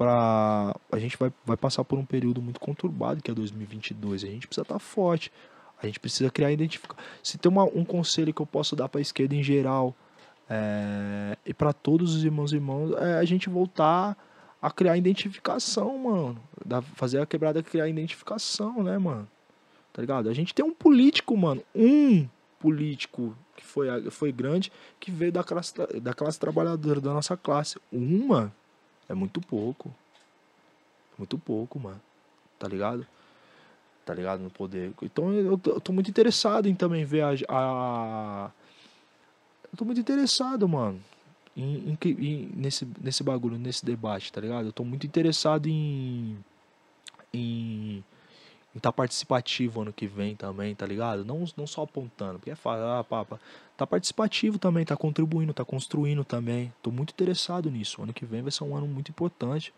pra a gente vai, vai passar por um período muito conturbado, que é 2022. A gente precisa estar forte. A gente precisa criar identificação. Se tem uma, um conselho que eu posso dar pra esquerda em geral, é, e pra todos os irmãos e irmãos, é a gente voltar a criar identificação, mano. Da, fazer a quebrada criar identificação, né, mano? Tá ligado? A gente tem um político, mano. Um político que foi, a- foi grande, que veio da classe, da classe trabalhadora, da nossa classe. Uma é muito pouco. Muito pouco, mano. Tá ligado? Tá ligado? No poder. Então eu eu tô muito interessado em também ver a. a- Eu tô muito interessado, mano. Em, em em- nesse, nesse bagulho, nesse debate, tá ligado? Eu tô muito interessado em. Em estar participativo ano que vem também, tá ligado? Não, não só apontando, porque é ah, papa. Tá participativo também, tá contribuindo, tá construindo também. Tô muito interessado nisso. Ano que vem vai ser um ano muito importante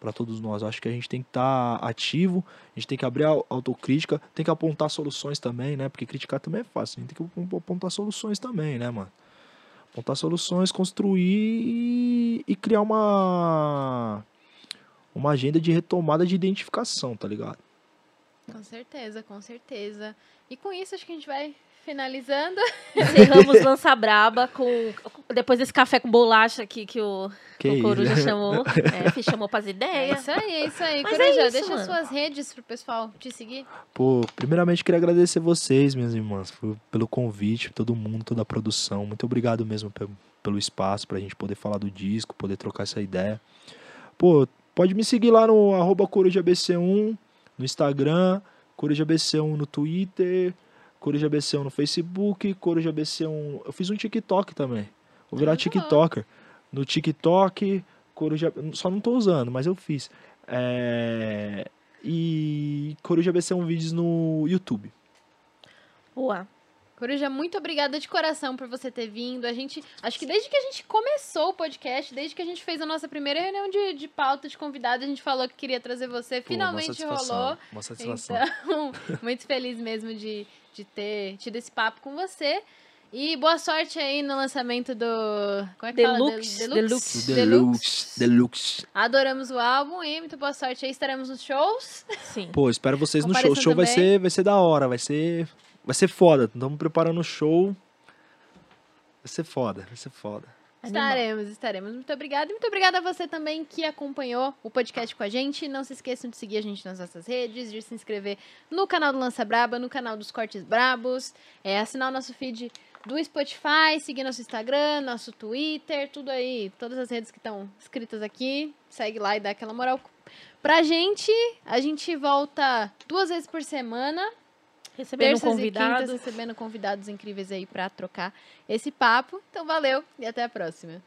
para todos nós. Acho que a gente tem que estar ativo, a gente tem que abrir a autocrítica, tem que apontar soluções também, né? Porque criticar também é fácil, a gente tem que ap- apontar soluções também, né, mano? Apontar soluções, construir e criar uma uma agenda de retomada de identificação, tá ligado? Com certeza, com certeza. E com isso, acho que a gente vai finalizando. Encerramos Lança Braba com. Depois desse café com bolacha aqui que o, Que o Coruja isso? chamou. É, chamou pras É ideias. isso aí, é isso aí. Mas é Coruja, isso, deixa mano. suas redes pro pessoal te seguir. Pô, primeiramente queria agradecer vocês, minhas irmãs, por- pelo convite, todo mundo, toda a produção. Muito obrigado mesmo pe- pelo espaço pra gente poder falar do disco, poder trocar essa ideia. Pô, pode me seguir lá no arroba CorujaBC1 no Instagram, CorujaBC1 no Twitter, CorujaBC1 no Facebook, CorujaBC1. Eu fiz um TikTok também. Vou virar. TikToker. No TikTok, Coruja. Só não tô usando, mas eu fiz. É, E Coruja BC1 vídeos no YouTube. Boa. Coruja, muito obrigada de coração por você ter vindo. A gente, acho que desde que a gente começou o podcast, desde que a gente fez a nossa primeira reunião de, de pauta de convidado, a gente falou que queria trazer você. Pô, Finalmente uma rolou. Uma satisfação. Então, muito feliz mesmo de, de ter tido esse papo com você. E boa sorte aí no lançamento do. Como é que Deluxe, fala? Deluxe. Deluxe, Deluxe. Adoramos o álbum e muito boa sorte aí. Estaremos nos shows. Sim. Pô, espero vocês no show. O show vai ser, vai ser da hora, vai ser. Vai ser foda. Estamos preparando o show. Vai ser foda, vai ser foda. Estaremos, estaremos. Muito obrigada. E muito obrigada a você também que acompanhou o podcast com a gente. Não se esqueçam de seguir a gente nas nossas redes, de se inscrever no canal do Lança Braba, no canal dos Cortes Brabos, é, assinar o nosso feed do Spotify, seguir nosso Instagram, nosso Twitter, tudo aí, todas as redes que estão escritas aqui. Segue lá e dá aquela moral pra gente. A gente volta duas vezes por semana. Recebendo Terças convidados. e recebendo convidados incríveis aí pra trocar esse papo. Então, valeu e até a próxima.